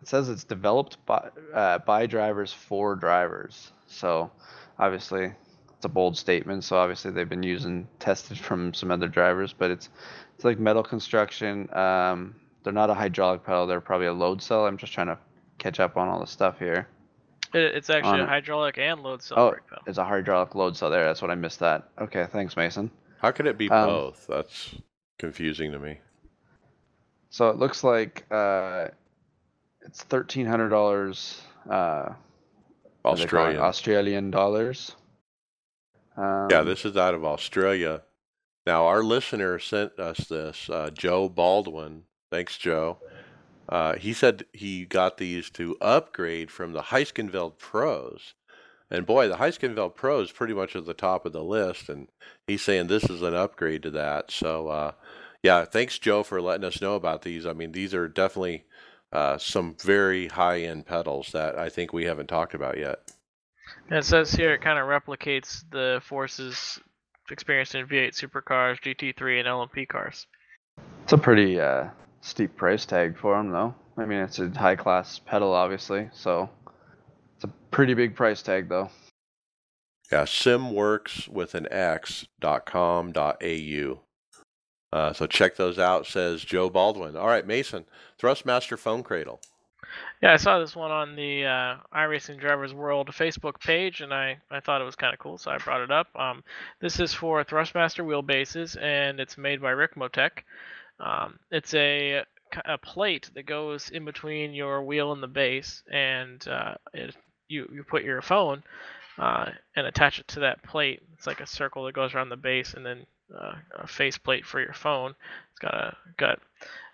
it says it's developed by uh, by drivers for drivers. So obviously it's a bold statement. So obviously they've been using tested from some other drivers, but it's it's like metal construction. Um, they're not a hydraulic pedal. They're probably a load cell. I'm just trying to catch up on all the stuff here. It, it's actually On a hydraulic and load cell Oh, brake pedal. it's a hydraulic load cell there. That's what I missed. That. Okay, thanks, Mason. How could it be Um, both? That's confusing to me. So it looks like uh, it's thirteen hundred dollars. Uh, what do they call it? Australian. Australian dollars. Um, Yeah, this is out of Australia. Now, our listener sent us this, uh, Joe Baldwin. Thanks, Joe. Uh, he said he got these to upgrade from the Heusinkveld Pros. And boy, the Heusinkveld Pro is pretty much at the top of the list. And he's saying this is an upgrade to that. So, uh, yeah, thanks, Joe, for letting us know about these. I mean, these are definitely uh, some very high end pedals that I think we haven't talked about yet. And it says here it kind of replicates the forces experienced in V8 supercars, GT3, and LMP cars. It's a pretty uh, steep price tag for them, though. I mean, it's a high class pedal, obviously. So it's a pretty big price tag, though. Yeah, simworks with an X dot com dot au. Uh, so check those out, says Joe Baldwin. All right, Mason, Thrustmaster phone cradle. Yeah, I saw this one on the uh, iRacing Drivers World Facebook page, and I, I thought it was kind of cool, so I brought it up. Um, this is for Thrustmaster wheelbases, and it's made by Ricmotech. Um, it's a, a plate that goes in between your wheel and the base, and uh, it, you, you put your phone uh, and attach it to that plate. It's like a circle that goes around the base, and then uh, a face plate for your phone. It's got a got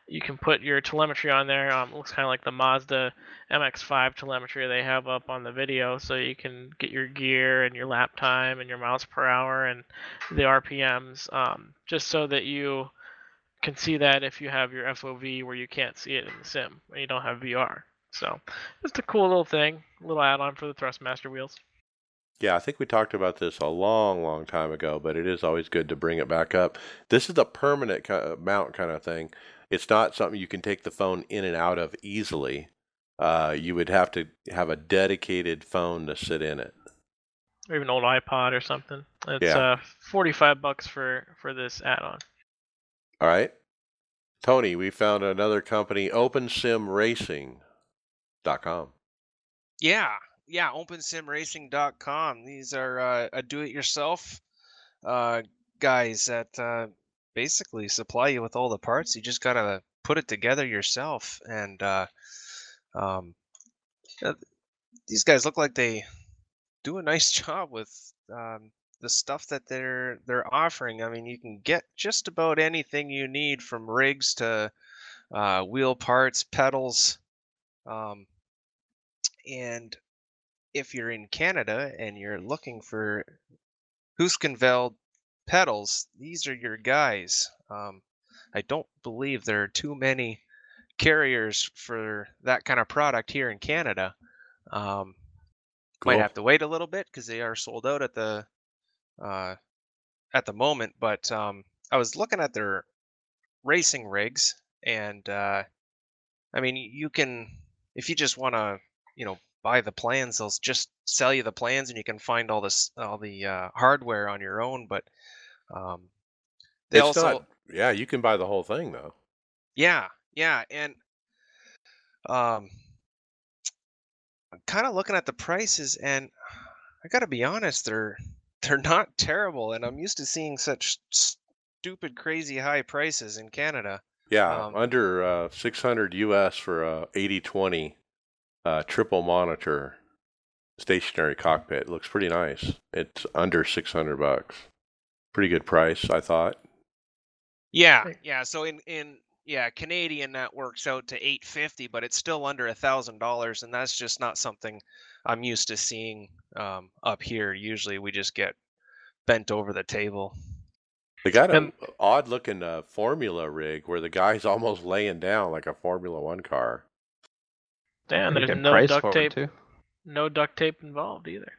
you can put your telemetry on there. Um, it looks kind of like the Mazda MX-5 telemetry they have up on the video, so you can get your gear and your lap time and your miles per hour and the RPMs, um, just so that you can see that if you have your FOV where you can't see it in the sim and you don't have VR. So just a cool little thing, little add-on for the Thrustmaster wheels. Yeah, I think we talked about this a long, long time ago, but it is always good to bring it back up. This is a permanent ki- uh, mount kind of thing. It's not something you can take the phone in and out of easily. Uh, you would have to have a dedicated phone to sit in it. Or even an old iPod or something. It's Yeah. uh, 45 bucks for for this add-on. All right. Tony, we found another company, OpenSimRacing.com. Yeah, yeah, OpenSimRacing.com. These are uh, a do-it-yourself uh, guys that uh, basically supply you with all the parts. You just gotta put it together yourself, and uh, um, uh, these guys look like they do a nice job with um, the stuff that they're they're offering. I mean, you can get just about anything you need from rigs to uh, wheel parts, pedals. Um, and if you're in Canada and you're looking for Heusinkveld pedals, these are your guys. Um, I don't believe there are too many carriers for that kind of product here in Canada. Um, might have to wait a little bit because they are sold out at the uh, at the moment. But um, I was looking at their racing rigs, and uh, I mean, you can if you just want to, you know, buy the plans, they'll just sell you the plans, and you can find all this all the uh, hardware on your own. But um, they It's also not. Yeah, you can buy the whole thing though. yeah, yeah, and um, I'm kind of looking at the prices, and I gotta be honest, they're they're not terrible, and I'm used to seeing such stupid, crazy high prices in Canada. Yeah, Um, under uh, 600 US for a 8020 uh, triple monitor stationary cockpit. It looks pretty nice. It's under 600 bucks. Pretty good price, I thought. Yeah, yeah. So in in yeah, Canadian that works out to 850, but it's still under a thousand dollars, and that's just not something I'm used to seeing um, up here. Usually, we just get bent over the table. They got an odd looking uh, Formula rig where the guy's almost laying down like a Formula One car. Damn, there's no duct tape. too. No duct tape involved either.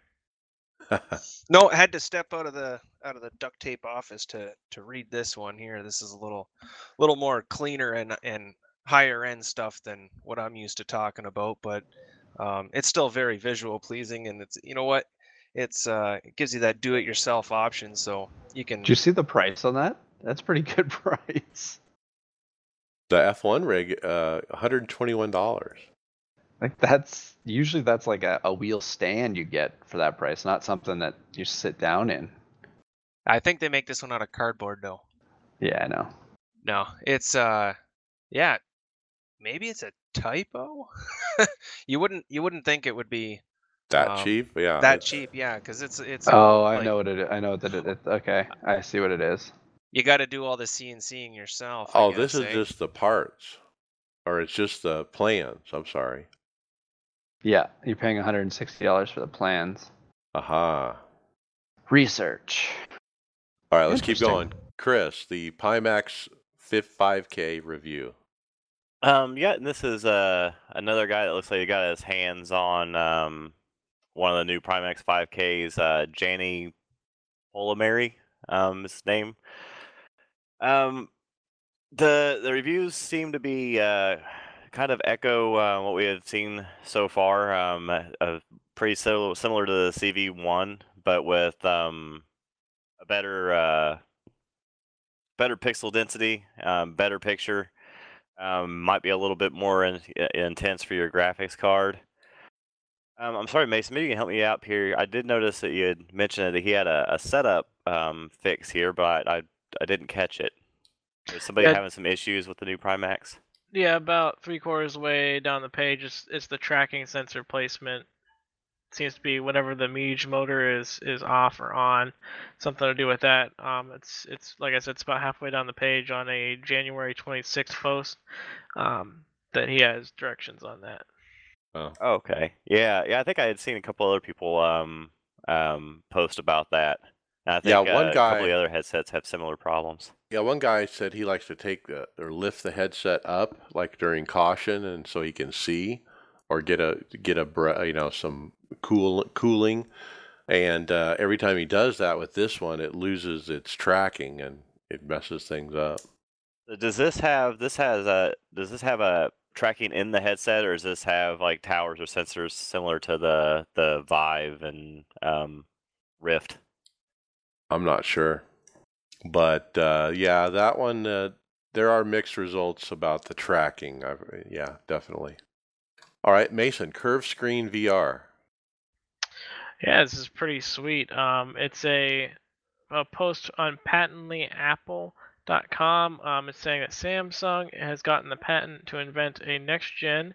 No, I had to step out of the out of the duct tape office to to read this one here. This is a little little more cleaner and and higher end stuff than what I'm used to talking about, but um, it's still very visual pleasing and it's you know what it's uh it gives you that do it yourself option so you can Do you see the price on that? That's pretty good price. The F1 rig, uh, $121. Like that's usually that's like a, a wheel stand you get for that price, not something that you sit down in. I think they make this one out of cardboard though. Yeah, I know. No, it's uh yeah, maybe it's a typo. you wouldn't you wouldn't think it would be That Um, cheap? Yeah. that cheap, yeah, because it's it's Oh, I like- know what it. is. I know that it, it. Okay, I see what it is. you got to do all the CNCing yourself. I Oh, this is eh? just the parts. Or it's just the plans. I'm sorry. Yeah, you're paying 160 dollars for the plans. Aha. Research. All right, let's keep going. Chris, the Pimax Fif 5K review. Um, yeah, and this is uh another guy that looks like he got his hands on um one of the new Pimax 5Ks, uh Jani Polomary, um is his name. Um the the reviews seem to be uh kind of echo uh, what we had seen so far. Um uh, pretty sil- similar to the CV1, but with um a better uh better pixel density, um, better picture um, might be a little bit more in, intense for your graphics card. Um, I'm sorry, Mason. Maybe you can help me out here. I did notice that you had mentioned that he had a, a setup um, fix here, but I I didn't catch it. Is somebody Yeah. having some issues with the new Pimax? Yeah, about three quarters way down the page, it's, it's the tracking sensor placement. Seems to be whenever the Miege motor is is off or on, something to do with that. Um, it's it's like I said, it's about halfway down the page on a January 26th post. Um, that he has directions on that. Oh. Okay. Yeah, yeah. I think I had seen a couple other people um, um, post about that. And I Yeah, one uh, a guy- couple of the other headsets have similar problems. Yeah, one guy said he likes to take the, or lift the headset up like during caution, and so he can see or get a get a you know some cool cooling. And uh, every time he does that with this one, it loses its tracking and it messes things up. Does this have this has a does this have a tracking in the headset or does this have like towers or sensors similar to the the Vive and um, Rift? I'm not sure, but uh, yeah, that one uh, there are mixed results about the tracking. i yeah, definitely. All right, Mason, curve screen VR. Yeah, this is pretty sweet. Um, it's a, a post on patentlyapple.com. Um, it's saying that Samsung has gotten the patent to invent a next gen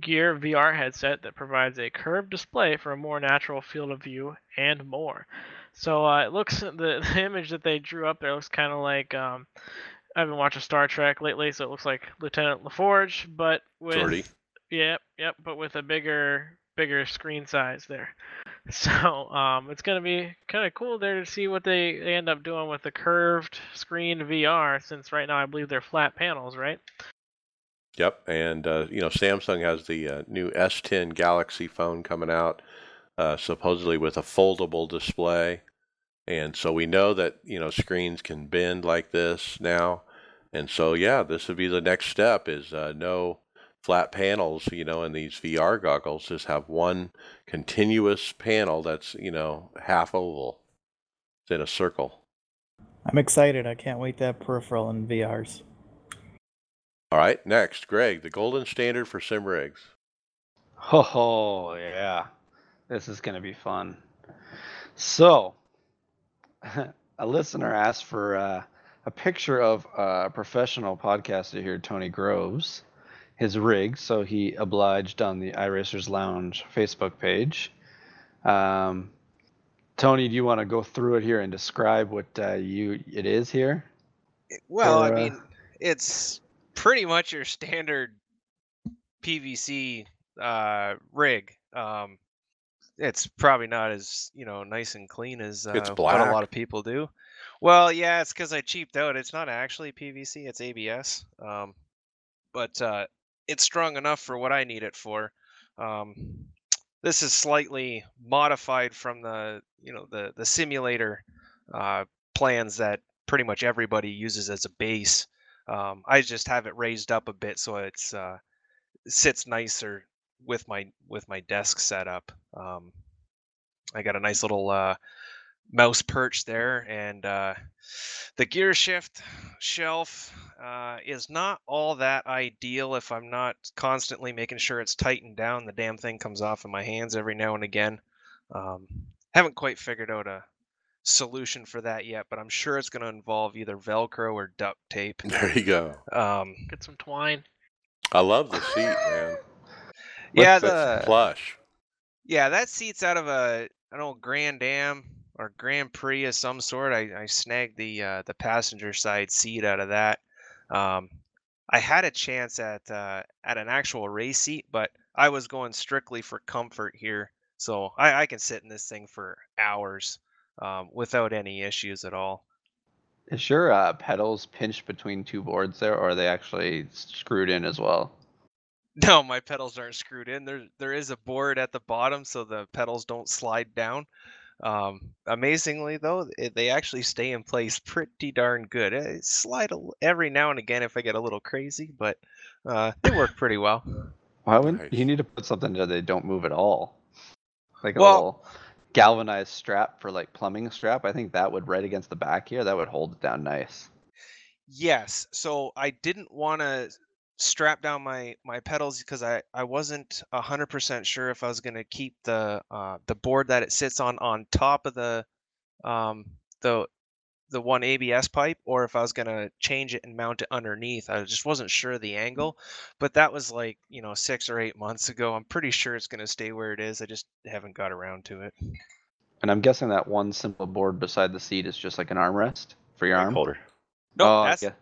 Gear VR headset that provides a curved display for a more natural field of view and more. So uh, it looks the, the image that they drew up there looks kind of like um, I haven't watched a Star Trek lately, so it looks like Lieutenant LaForge, but with Geordi. Yep, yep, but with a bigger bigger screen size there. So um, it's gonna be kind of cool there to see what they, they end up doing with the curved screen VR. Since right now I believe they're flat panels, right? Yep, and uh, you know Samsung has the uh, new S10 Galaxy phone coming out, uh, supposedly with a foldable display, and so we know that you know screens can bend like this now, and so yeah, this would be the next step is uh, no flat panels, you know, in these VR goggles. Just have one continuous panel that's you know half oval, it's in a circle. I'm excited. I can't wait to have peripheral in VRs. All right, next, Greg, the golden standard for sim rigs. Oh, yeah. This is going to be fun. So, a listener asked for uh, a picture of a professional podcaster here, Tony Groves, his rig. So he obliged on the iRacers Lounge Facebook page. Um, Tony, do you want to go through it here and describe what uh, you it is here? Well, Or, I uh, mean, it's pretty much your standard PVC uh, rig. Um, it's probably not as you know nice and clean as uh, It's what a lot of people do. Well, yeah, it's because I cheaped out. It's not actually PVC; it's ABS. Um, but uh, it's strong enough for what I need it for. Um, this is slightly modified from the you know the the simulator uh, plans that pretty much everybody uses as a base. Um, I just have it raised up a bit so it's uh, sits nicer with my with my desk setup. Um, I got a nice little uh, mouse perch there, and uh, the gear shift shelf uh, is not all that ideal if I'm not constantly making sure it's tightened down. The damn thing comes off in my hands every now and again. Um, haven't quite figured out a solution for that yet, but I'm sure it's going to involve either Velcro or duct tape. There you go. Um, Get some twine. I love the seat, man. Yeah, What's the, the- plush. yeah, that seat's out of a an old Grand Am or Grand Prix of some sort. I, I snagged the uh, the passenger side seat out of that. Um, I had a chance at uh, at an actual race seat, but I was going strictly for comfort here, so I, I can sit in this thing for hours um, without any issues at all. Is your uh, pedals pinched between two boards there, or are they actually screwed in as well? No, my pedals aren't screwed in. There there is a board at the bottom so the pedals don't slide down. Um, amazingly though, it, they actually stay in place pretty darn good. It slide a l- every now and again if I get a little crazy, but uh, they work pretty well. Why would Nice. you need to put something that they don't move at all? Like a Well- little galvanized strap for like plumbing strap. I think that would right against the back here. That would hold it down nice. Yes, so I didn't want to strap down my my pedals because I I wasn't a hundred percent sure if I was gonna keep the uh, the board that it sits on on top of the um the the one ABS pipe or if I was gonna change it and mount it underneath. I just wasn't sure of the angle, but that was like you know six or eight months ago. I'm pretty sure it's gonna stay where it is. I just haven't got around to it. And I'm guessing that one simple board beside the seat is just like an armrest for your arm. holder. No, Oh, that's get-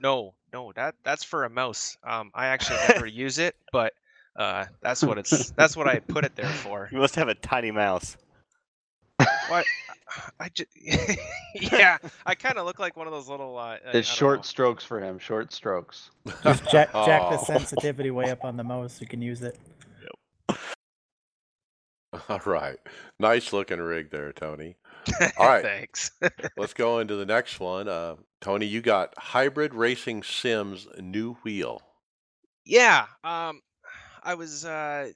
No, no, that that's for a mouse. Um, I actually never use it, but uh, that's what it's that's what I put it there for. You must have a tiny mouse. What? I just yeah, I kind of look like one of those little. Uh, I- I It's short know. strokes for him. Short strokes. Just jack, jack the Oh. sensitivity way up on the mouse. You can use it. All right. Nice looking rig there, Tony. All right. Thanks. Let's go into the next one. Uh, Tony, you got Hybrid Racing Sims new wheel. yeah. Um, I was. Uh,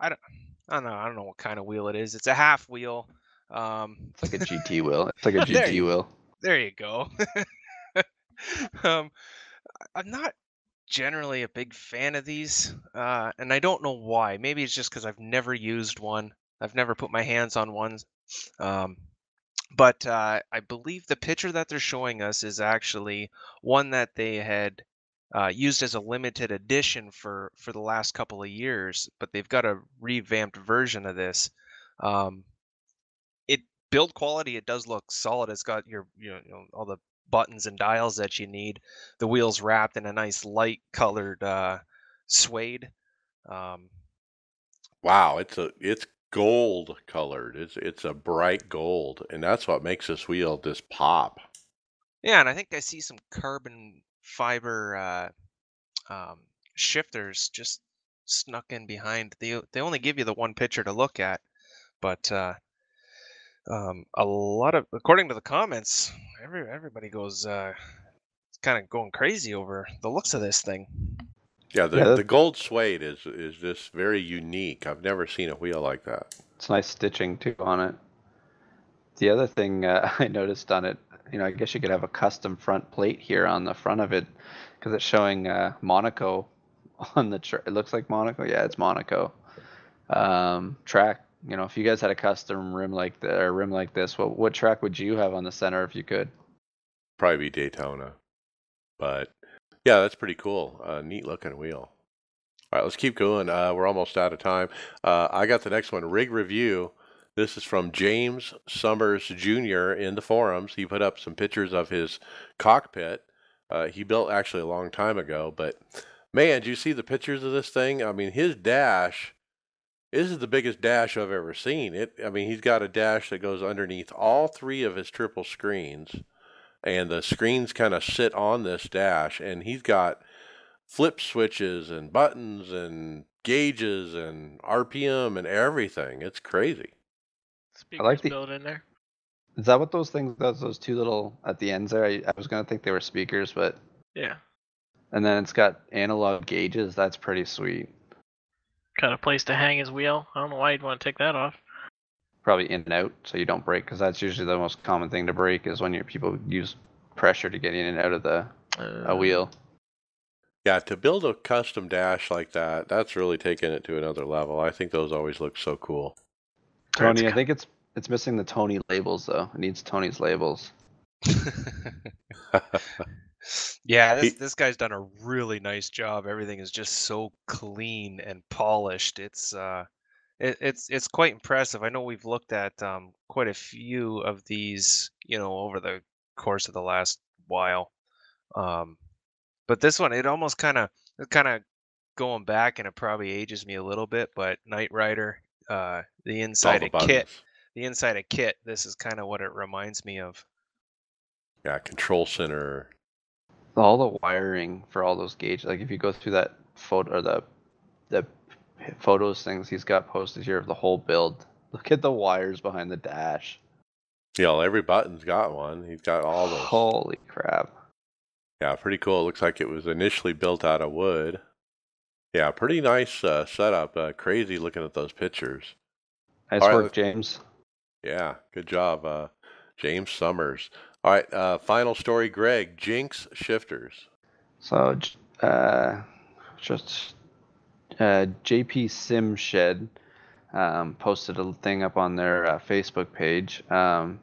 I don't. I don't know. I don't know what kind of wheel it is. It's a half wheel. Um, It's like a GT wheel. It's like a There GT you- wheel. there you go. um, I'm not generally a big fan of these, uh, and I don't know why. Maybe it's just because I've never used one. I've never put my hands on one. Um, but uh, I believe the picture that they're showing us is actually one that they had uh, used as a limited edition for for the last couple of years. But they've got a revamped version of this. Um, it build quality it does look solid it's got your you know, you know all the buttons and dials that you need the wheels wrapped in a nice light colored uh suede um Wow, it's a it's gold colored. It's it's a bright gold, and that's what makes this wheel just pop. yeah and i think i see some carbon fiber uh um, shifters just snuck in behind. They they only give you the one picture to look at, but uh, um, a lot of according to the comments, every everybody goes uh, kind of going crazy over the looks of this thing. Yeah, the, Yeah, the gold suede is is just very unique. I've never seen a wheel like that. It's nice stitching too on it. The other thing uh, I noticed on it, you know, I guess you could have a custom front plate here on the front of it because it's showing uh, Monaco on the. Tra- it looks like Monaco. Yeah, it's Monaco. Um, track. You know, if you guys had a custom rim like the or rim like this, what what track would you have on the center if you could? Probably be Daytona, but yeah, that's pretty cool. Uh, neat looking wheel. All right, let's keep going. Uh, we're almost out of time. Uh, I got the next one. Rig review. This is from James Summers Jr. in the forums. He put up some pictures of his cockpit. Uh, he built actually a long time ago, but man, do you see the pictures of this thing? I mean, his dash. This is the biggest dash I've ever seen. It. I mean, he's got a dash that goes underneath all three of his triple screens, and the screens kind of sit on this dash, and he's got flip switches and buttons and gauges and RPM and everything. It's crazy. Speakers like the- built in there. Is that what those things? Those those two little at the ends there? I, I was gonna think they were speakers, but Yeah. and then it's got analog gauges. That's pretty sweet. Got a place to hang his wheel. I don't know why you'd want to take that off. probably in and out so you don't break because that's usually the most common thing to break is when your people use pressure to get in and out of the a Uh, wheel Yeah, to build a custom dash like that, that's really taking it to another level. I think those always look so cool. tony i think it's it's missing the tony labels though it needs tony's labels yeah, this, this guy's done a really nice job. Everything is just so clean and polished. It's uh, it, it's it's quite impressive. I know we've looked at um, quite a few of these, you know, over the course of the last while. Um, but this one, it almost kind of kind of going back, and it probably ages me a little bit. But Knight Rider, uh, the inside of KITT, the inside of KITT. This is kind of what it reminds me of. Yeah, control center. All the wiring for all those gauges like if you go through that photo or the the photos things he's got posted here of the whole build look at the wires behind the dash You know, every button's got one. He's got all those. holy crap Yeah, pretty cool. It looks like it was initially built out of wood. Yeah, pretty nice uh, setup. Uh, crazy looking at those pictures. nice All right, work let's- james Yeah, good job, uh, James Summers. All right, uh, final story, Greg. Jinx shifters. So, uh, just uh, JP Sim Shed um, posted a thing up on their uh, Facebook page. Um,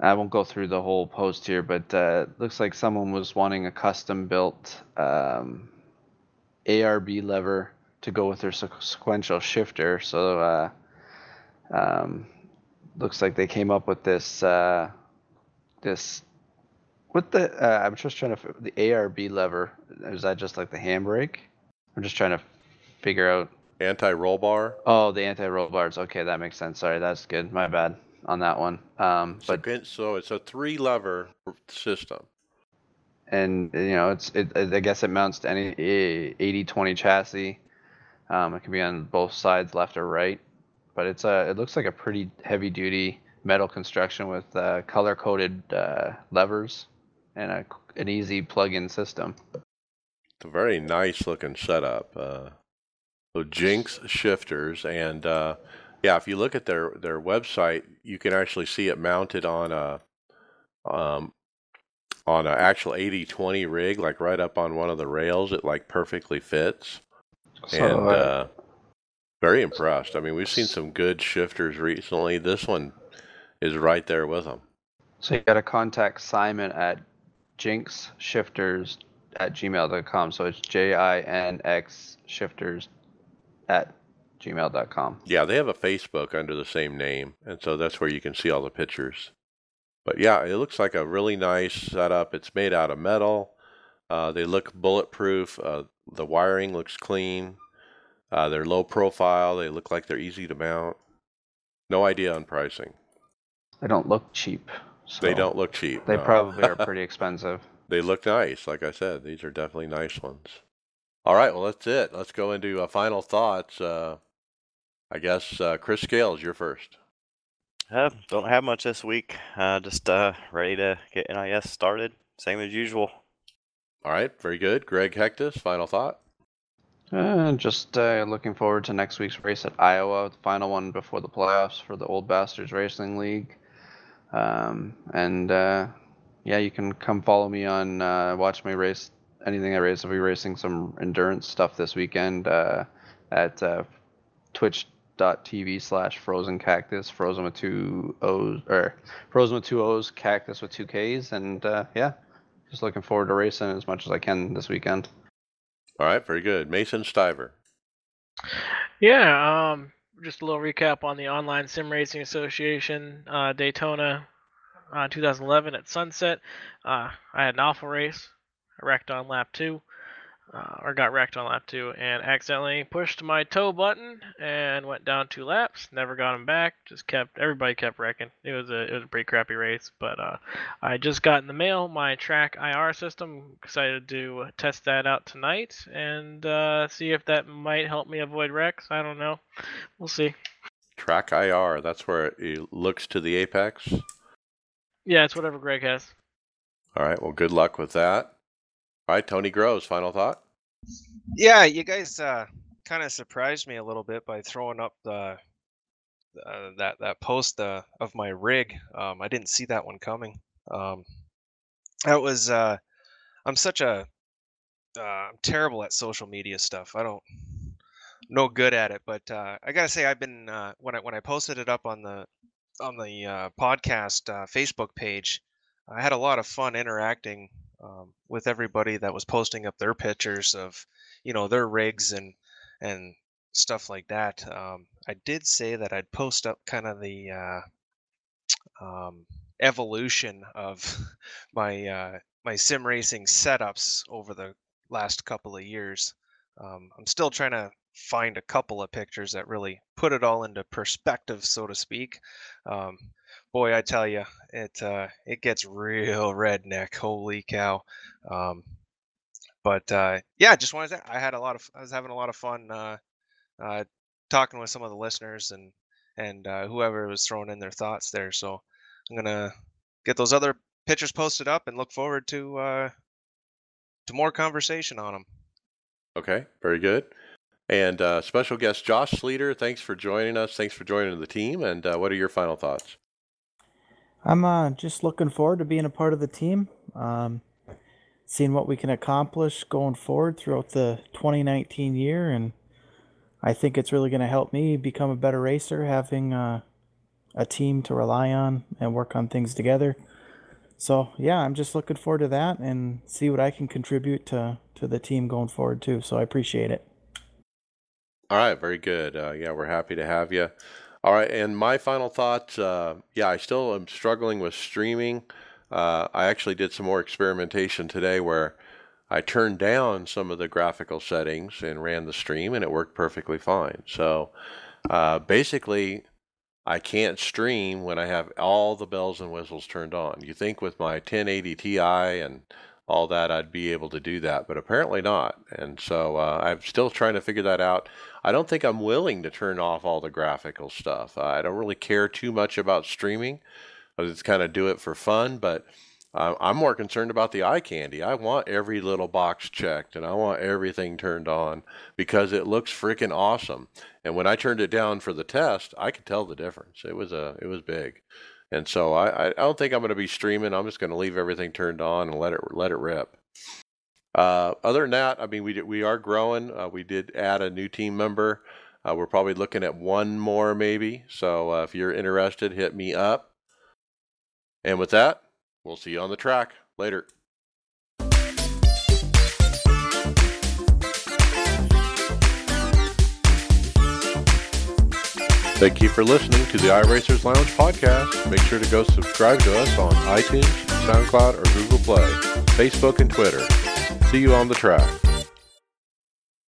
I won't go through the whole post here, but uh, looks like someone was wanting a custom built um, ARB lever to go with their sequential shifter. So, uh, um, looks like they came up with this uh, this what the? Uh, I'm just trying to. The ARB lever is that just like the handbrake? I'm just trying to figure out. Anti roll bar. Oh, the anti-roll bars. Okay, that makes sense. Sorry, that's good. My bad on that one. Um, but Second- so it's a three lever system. and you know, it's it. I guess it mounts to any 80-20 chassis. Um, it can be on both sides, left or right. But it's a. It looks like a pretty heavy-duty metal construction with uh, color-coded uh, levers and a, an easy plug-in system. It's a very nice looking setup. Uh, so Jinx shifters, and uh, yeah, if you look at their their website, you can actually see it mounted on a um, on an actual 80-20 rig, like right up on one of the rails. It like perfectly fits, So, and uh, uh, very impressed. I mean, we've seen some good shifters recently. This one is right there with them. So you got to contact Simon at jinxshifters at gmail.com. So it's J I N X shifters at gmail.com. Yeah, they have a Facebook under the same name, and so that's where you can see all the pictures. But yeah, it looks like a really nice setup. It's made out of metal. Uh, they look bulletproof. Uh, the wiring looks clean. Uh, they're low profile. They look like they're easy to mount. No idea on pricing. They don't look cheap. So They don't look cheap. They no. probably are pretty expensive. they look nice. Like I said, these are definitely nice ones. All right, well that's it. Let's go into uh, final thoughts. Uh, I guess uh, Chris Scales, you're first. Uh, don't have much this week. Uh, just uh, ready to get NIS started. Same as usual. All right, very good. Greg Hectus, final thought. Uh, just uh, looking forward to next week's race at Iowa, the final one before the playoffs for the Old Bastards Racing League. Um, and uh, yeah, you can come follow me on uh, watch my race anything I race. I'll be racing some endurance stuff this weekend uh, at uh, twitch.tv slash frozen cactus, frozen with two O's, or frozen with two O's, cactus with two K's. And uh, yeah, just looking forward to racing as much as I can this weekend. All right, very good. Mason Stiver. Yeah, um, just a little recap on the Online Sim Racing Association uh, Daytona uh, 2011 at Sunset. Uh, I had an awful race. I wrecked on lap two, uh, or got wrecked on lap two, and accidentally pushed my tow button and went down two laps. Never got him back. Just kept everybody kept wrecking. It was a it was a pretty crappy race, but uh, I just got in the mail my track IR system. Excited to test that out tonight and uh, see if that might help me avoid wrecks. I don't know. We'll see. Track IR, that's where it looks to the apex. Yeah, it's whatever Greg has. All right, well, good luck with that. All right, Tony Groves, final thought. Yeah, you guys uh, kind of surprised me a little bit by throwing up the uh, that that post uh, of my rig. Um, I didn't see that one coming. Um, that was uh, I'm such a uh, I'm terrible at social media stuff. I don't no good at it, but uh, I gotta say I've been uh, when I when I posted it up on the on the uh, podcast uh, Facebook page, I had a lot of fun interacting um, with everybody that was posting up their pictures of you know their rigs and and stuff like that. Um, I did say that I'd post up kind of the uh, um, evolution of my uh, my sim racing setups over the last couple of years. Um, I'm still trying to find a couple of pictures that really put it all into perspective, so to speak. Um, boy, I tell you, it uh, it gets real redneck. Holy cow! Um, but uh, yeah, just wanted to. I had a lot of. I was having a lot of fun uh, uh, talking with some of the listeners and and uh, whoever was throwing in their thoughts there. So I'm gonna get those other pictures posted up and look forward to uh, to more conversation on them. Okay, very good. And uh, special guest Josh Sleeter, thanks for joining us. Thanks for joining the team. And uh, what are your final thoughts? I'm uh, just looking forward to being a part of the team, um, seeing what we can accomplish going forward throughout the 2019 year, and I think it's really going to help me become a better racer, having uh, a team to rely on and work on things together. So yeah, I'm just looking forward to that and see what I can contribute to to the team going forward too. So I appreciate it. All right, very good. Uh, yeah, we're happy to have you. All right, and my final thoughts. Uh, yeah, I still am struggling with streaming. Uh, I actually did some more experimentation today where I turned down some of the graphical settings and ran the stream, and it worked perfectly fine. So uh, basically, I can't stream when I have all the bells and whistles turned on. You think with my 1080 Ti and all that, I'd be able to do that, but apparently not. And so uh, I'm still trying to figure that out. I don't think I'm willing to turn off all the graphical stuff. I don't really care too much about streaming. I just kind of do it for fun, but uh, I'm more concerned about the eye candy. I want every little box checked and I want everything turned on because it looks freaking awesome. And when I turned it down for the test, I could tell the difference. It was a it was big. And so I, I don't think I'm going to be streaming. I'm just going to leave everything turned on and let it let it rip. Uh, other than that, I mean, we we are growing. Uh, we did add a new team member. Uh, we're probably looking at one more maybe. So uh, if you're interested, hit me up. And with that, we'll see you on the track later. Thank you for listening to the iRacers Lounge podcast. Make sure to go subscribe to us on iTunes, SoundCloud, or Google Play, Facebook, and Twitter. See you on the track.